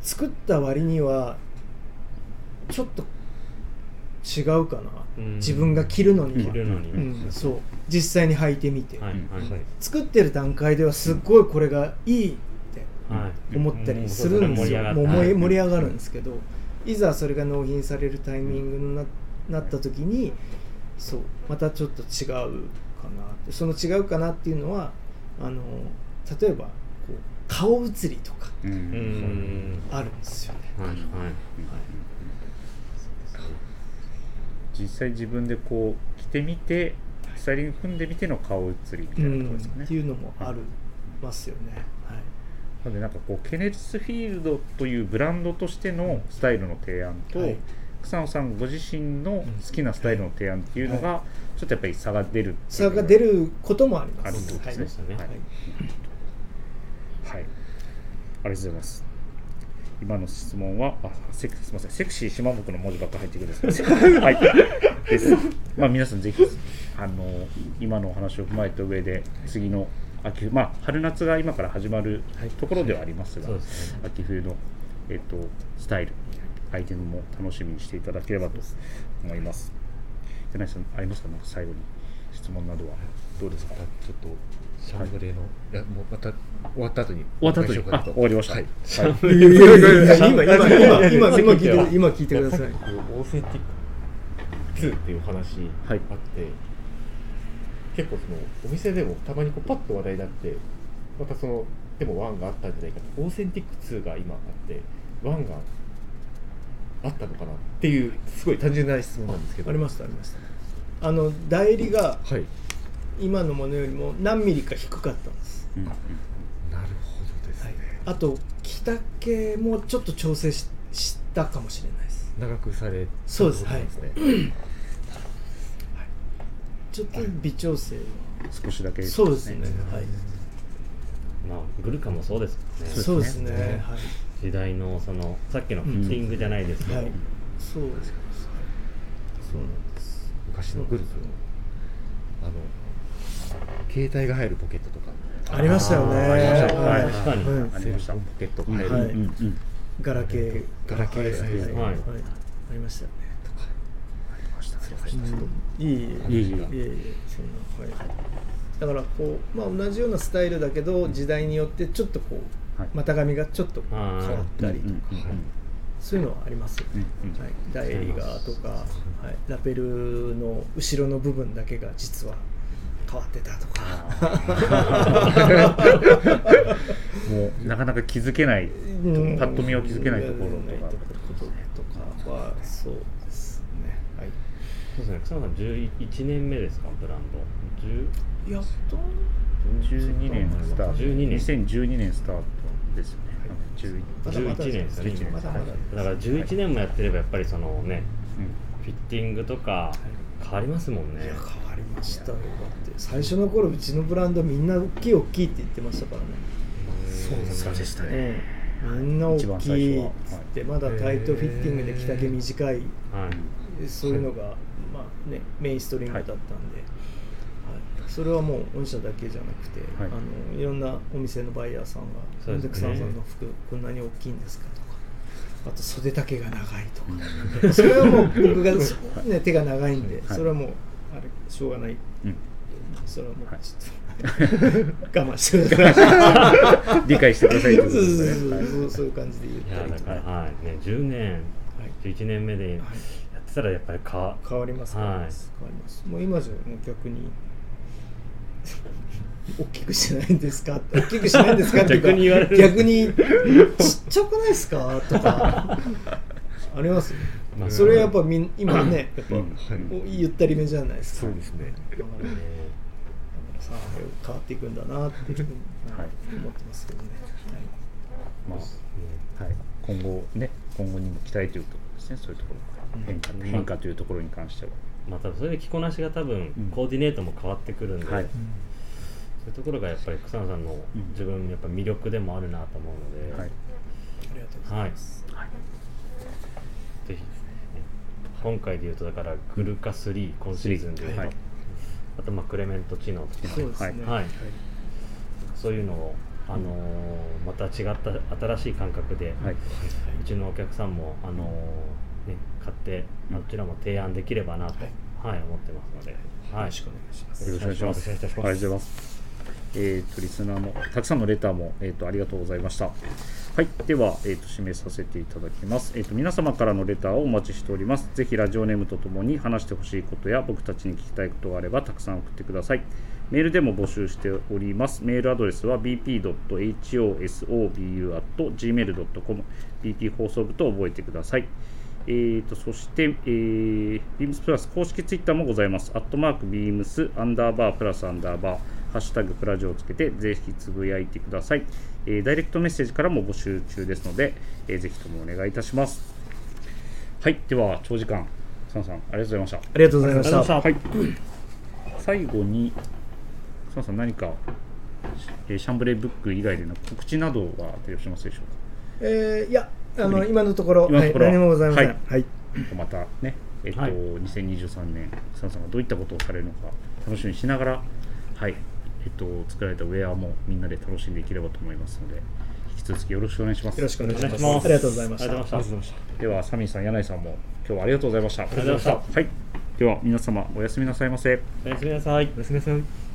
Speaker 3: 作った割にはちょっと違うかな、
Speaker 4: うん。
Speaker 3: 自分が着るのには、
Speaker 4: 着るのに、
Speaker 3: うんそう。実際に履いてみて、
Speaker 4: はいはい。はい
Speaker 3: 作ってる段階ではすっごいこれがいいって
Speaker 4: はい。
Speaker 3: 思ったりするんですよ、
Speaker 4: うん。
Speaker 3: もう盛り上がるん
Speaker 4: うん
Speaker 3: ですけど、いざそれが納品されるタイミングにななった時にそうまたちょっと違うかなって。その違うかなっていうのはあの例えばこ顔写りとかあるんですよね。
Speaker 4: はい。はい
Speaker 1: 実際自分でこう着てみてスタイリング組んでみての顔写りみた
Speaker 3: う
Speaker 1: いなところですかね。
Speaker 3: んっていうのもあるますよね。はい。
Speaker 1: なのでなんかこうケネスフィールドというブランドとしてのスタイルの提案と、
Speaker 3: はい。
Speaker 1: 草野さんご自身の好きなスタイルの提案っていうのがちょっとやっぱり差が出る
Speaker 3: 差が出ることもあります。
Speaker 1: あるですね。はい。はい、ありがとうございます今の質問はあセクすみませんセクシー島本の文字ばっか入ってくるんですけど。[laughs] はい。です。まあ皆さんぜひあの今のお話を踏まえた上で次の秋まあ春夏が今から始まるところではありますが、
Speaker 4: そうですね。
Speaker 1: 秋冬の、えっとスタイルアイテムも楽しみにしていただければと思います。柳井さんありますか？なんか最後に質問などはどうですか？
Speaker 2: ちょっとシャンブレーの、い、やもうまた終わった後に
Speaker 1: 終わった後に。あ終わりました、
Speaker 2: はい。
Speaker 1: はい。
Speaker 3: いやいやいやいや今今今今今聞いて今聞いてください
Speaker 2: オーセンティック2ってい。う話あ
Speaker 1: はい
Speaker 2: って、結構そのお店でもたまにこうパッと話題になってまたそのでも1があったんじゃないかと。オーセンティック2が今あって1があったのかなっていうすごい単純な質問なんですけど。
Speaker 3: ありましたありましたあの代理が
Speaker 2: はい。
Speaker 3: 今のものよりも何ミリか低かったんです、
Speaker 1: うんうん
Speaker 2: なるほどですね、
Speaker 3: あと着丈もちょっと調整ししたかもしれないです。
Speaker 2: 長くされた
Speaker 3: そうです
Speaker 2: ってことなんね。
Speaker 3: ちょっと微調整は。
Speaker 1: 少しだけ。
Speaker 3: そうですね。はい。
Speaker 4: まあグルカもそうですもんね。
Speaker 3: そうですね。
Speaker 2: ね。
Speaker 3: はい。
Speaker 4: 時代のそのさっきのフィッティングじゃないですけど、
Speaker 3: はい。そうです。そうなんです
Speaker 2: 昔のグループのあの携帯が入るポケットとか。
Speaker 3: ありましたよね。
Speaker 1: ありましたはい。
Speaker 4: 確かに。
Speaker 3: うん。
Speaker 1: ありました。
Speaker 2: ポケットが
Speaker 1: うん
Speaker 2: 入る、
Speaker 3: はい。
Speaker 1: うんうん
Speaker 3: ガラケー。
Speaker 2: ガラケー。サイズ
Speaker 3: はい
Speaker 4: はい。
Speaker 3: はい。ありましたよね。
Speaker 2: ちょっと
Speaker 3: いいい。え
Speaker 1: いえいえ
Speaker 3: いえいえそんな。はい。だからこう、まあ、同じようなスタイルだけど時代によってちょっとこう
Speaker 1: はい。
Speaker 3: 股上がちょっと変わったりとか、
Speaker 1: うん。うん。うん
Speaker 3: そういうのはありますはい、ダイエリガーとか、はい、ラペルの後ろの部分だけが実は変わってたとか。[laughs]
Speaker 1: もうなかなか気づけない
Speaker 3: うん。
Speaker 1: パッと見は気づけないところとか。
Speaker 3: ないところとかはそうですね。はい。
Speaker 4: そうですね。草野さん11年目ですかブランド。10
Speaker 3: やっと
Speaker 1: 12年スタート。
Speaker 4: 12年。
Speaker 1: 2012年スタートですよね、11
Speaker 3: まだまだ
Speaker 4: 11年ですね
Speaker 1: 11年
Speaker 3: まだまだ
Speaker 4: だから11年もやってればやっぱりそのね
Speaker 1: うん
Speaker 4: フィッティングとか変わりますもんね。
Speaker 3: いや変わりましたよ。だって最初の頃うちのブランドみんな大きい大きいって言ってましたからね。
Speaker 1: そうでしたね。
Speaker 3: うんみんな大きいっつってまだタイトフィッティングで着丈短い。
Speaker 4: はい。
Speaker 3: そういうのが、まあね、メインストリームだったんで、はいそれはもう御社だけじゃなくて、
Speaker 1: はい。
Speaker 3: い、あのいろんなお店のバイヤーさんが「
Speaker 4: そうですね。
Speaker 3: なんで草野さんの服こんなに大きいんですか?」とかあと袖丈が長いとか、[laughs] それはもう僕が、ね、手が長いんで、
Speaker 1: はい。
Speaker 3: それはもうあれしょうがない。
Speaker 1: うん。
Speaker 3: それはもう
Speaker 1: はい。
Speaker 3: ちょっと、[laughs] 我慢してください。[laughs]
Speaker 1: 理解してくださいという
Speaker 3: そうそう
Speaker 1: ことです
Speaker 3: そうそうそういう感じで言ったりとか、
Speaker 4: だからはい。ね10年
Speaker 3: はい。
Speaker 4: 11年目でやってたらやっぱりか
Speaker 3: 変わります変わります、変わります。もう今じゃもう逆に大きくしないんですか？大きくしないんですか？っていうか
Speaker 4: 逆に言われる。
Speaker 3: 逆にちっちゃくないですか？とかあります？よ
Speaker 4: まあ
Speaker 3: それはやっぱみん今ねやっぱ、
Speaker 1: うん
Speaker 2: はい。
Speaker 3: ゆったりめじゃないですか。
Speaker 2: そうですね。
Speaker 3: だからねだからさ変わっていくんだなっていうふうに、
Speaker 1: はい。
Speaker 3: 思ってますけどね、
Speaker 1: まあはい、今後ね今後にも期待というところですね。そういうところ。変化,、
Speaker 4: うん
Speaker 1: 変化というところに関しては、
Speaker 4: まあ多分それで着こなしが多分
Speaker 1: うん。
Speaker 4: コーディネートも変わってくるんで、
Speaker 1: はい。
Speaker 4: そういうところがやっぱり草野さんの
Speaker 1: うん。
Speaker 4: 自分やっぱ魅力でもあるなと思うので、
Speaker 1: はい。
Speaker 3: ありがとうござい
Speaker 4: はい。
Speaker 3: ます、
Speaker 4: ぜひですね今回で言うとだからグルカ3今シーズンで言うと、
Speaker 1: はい。
Speaker 4: あとまあクレメント知能とか。
Speaker 3: そうですね。
Speaker 4: はい。そういうのを、あのーまた違った新しい感覚で、
Speaker 1: はい。う
Speaker 4: ちのお客さんも、あのーね、買って
Speaker 1: うん
Speaker 4: あちらも提案できればなと、はい思ってますので、はい、
Speaker 3: よろしくお願いします
Speaker 1: よろしくお願いします。
Speaker 4: ます
Speaker 1: ありがとうございます。えっ、と、リスナーも、たくさんのレターも、えっ、と、ありがとうございました。はい、では、えっ、と、締めさせていただきます。えっ、と、皆様からのレターをお待ちしております。ぜひ、ラジオネームとともに話してほしいことや、僕たちに聞きたいことがあれば、たくさん送ってください。メールでも募集しております。メールアドレスは bp.hosobu.gmail.com bp 放送部と覚えてください。えー、とそして、えー、beams プラス公式ツイッターもございます。アットマーク beams アンダーバープラスアンダーバーハッシュタグプラジオをつけてぜひつぶやいてください。えーダイレクトメッセージからも募集中ですので、えーぜひともお願いいたします。はい、では長時間、サンさんありがとうございました。
Speaker 3: ありがとうございました
Speaker 4: ありがとうござい
Speaker 1: はい、最後に、サンさん何か、えーシャンブレーブック以外での告知などは提供しますでしょう
Speaker 3: えーいやあの今のところ
Speaker 1: 今のところ。
Speaker 3: はい、何もございません。
Speaker 1: は
Speaker 3: はい。い、
Speaker 1: かまたね、えっと
Speaker 4: はい。
Speaker 1: 2023年、サンさんがどういったことをされるのか楽しみにしながら、はい。えっと、作られたウェアもみんなで楽しんでいければと思いますので、引き続きよろしくお願いします。
Speaker 3: よろしく
Speaker 4: お願いします。
Speaker 3: ありがとうございました。
Speaker 4: ありがとうございました。
Speaker 1: では、サミーさん、柳井さんも今日はありがとうございました。
Speaker 4: りがとうございま
Speaker 1: はい、では皆様おやすみなさいませ。
Speaker 4: おやすみなさい。
Speaker 2: おやすみなさい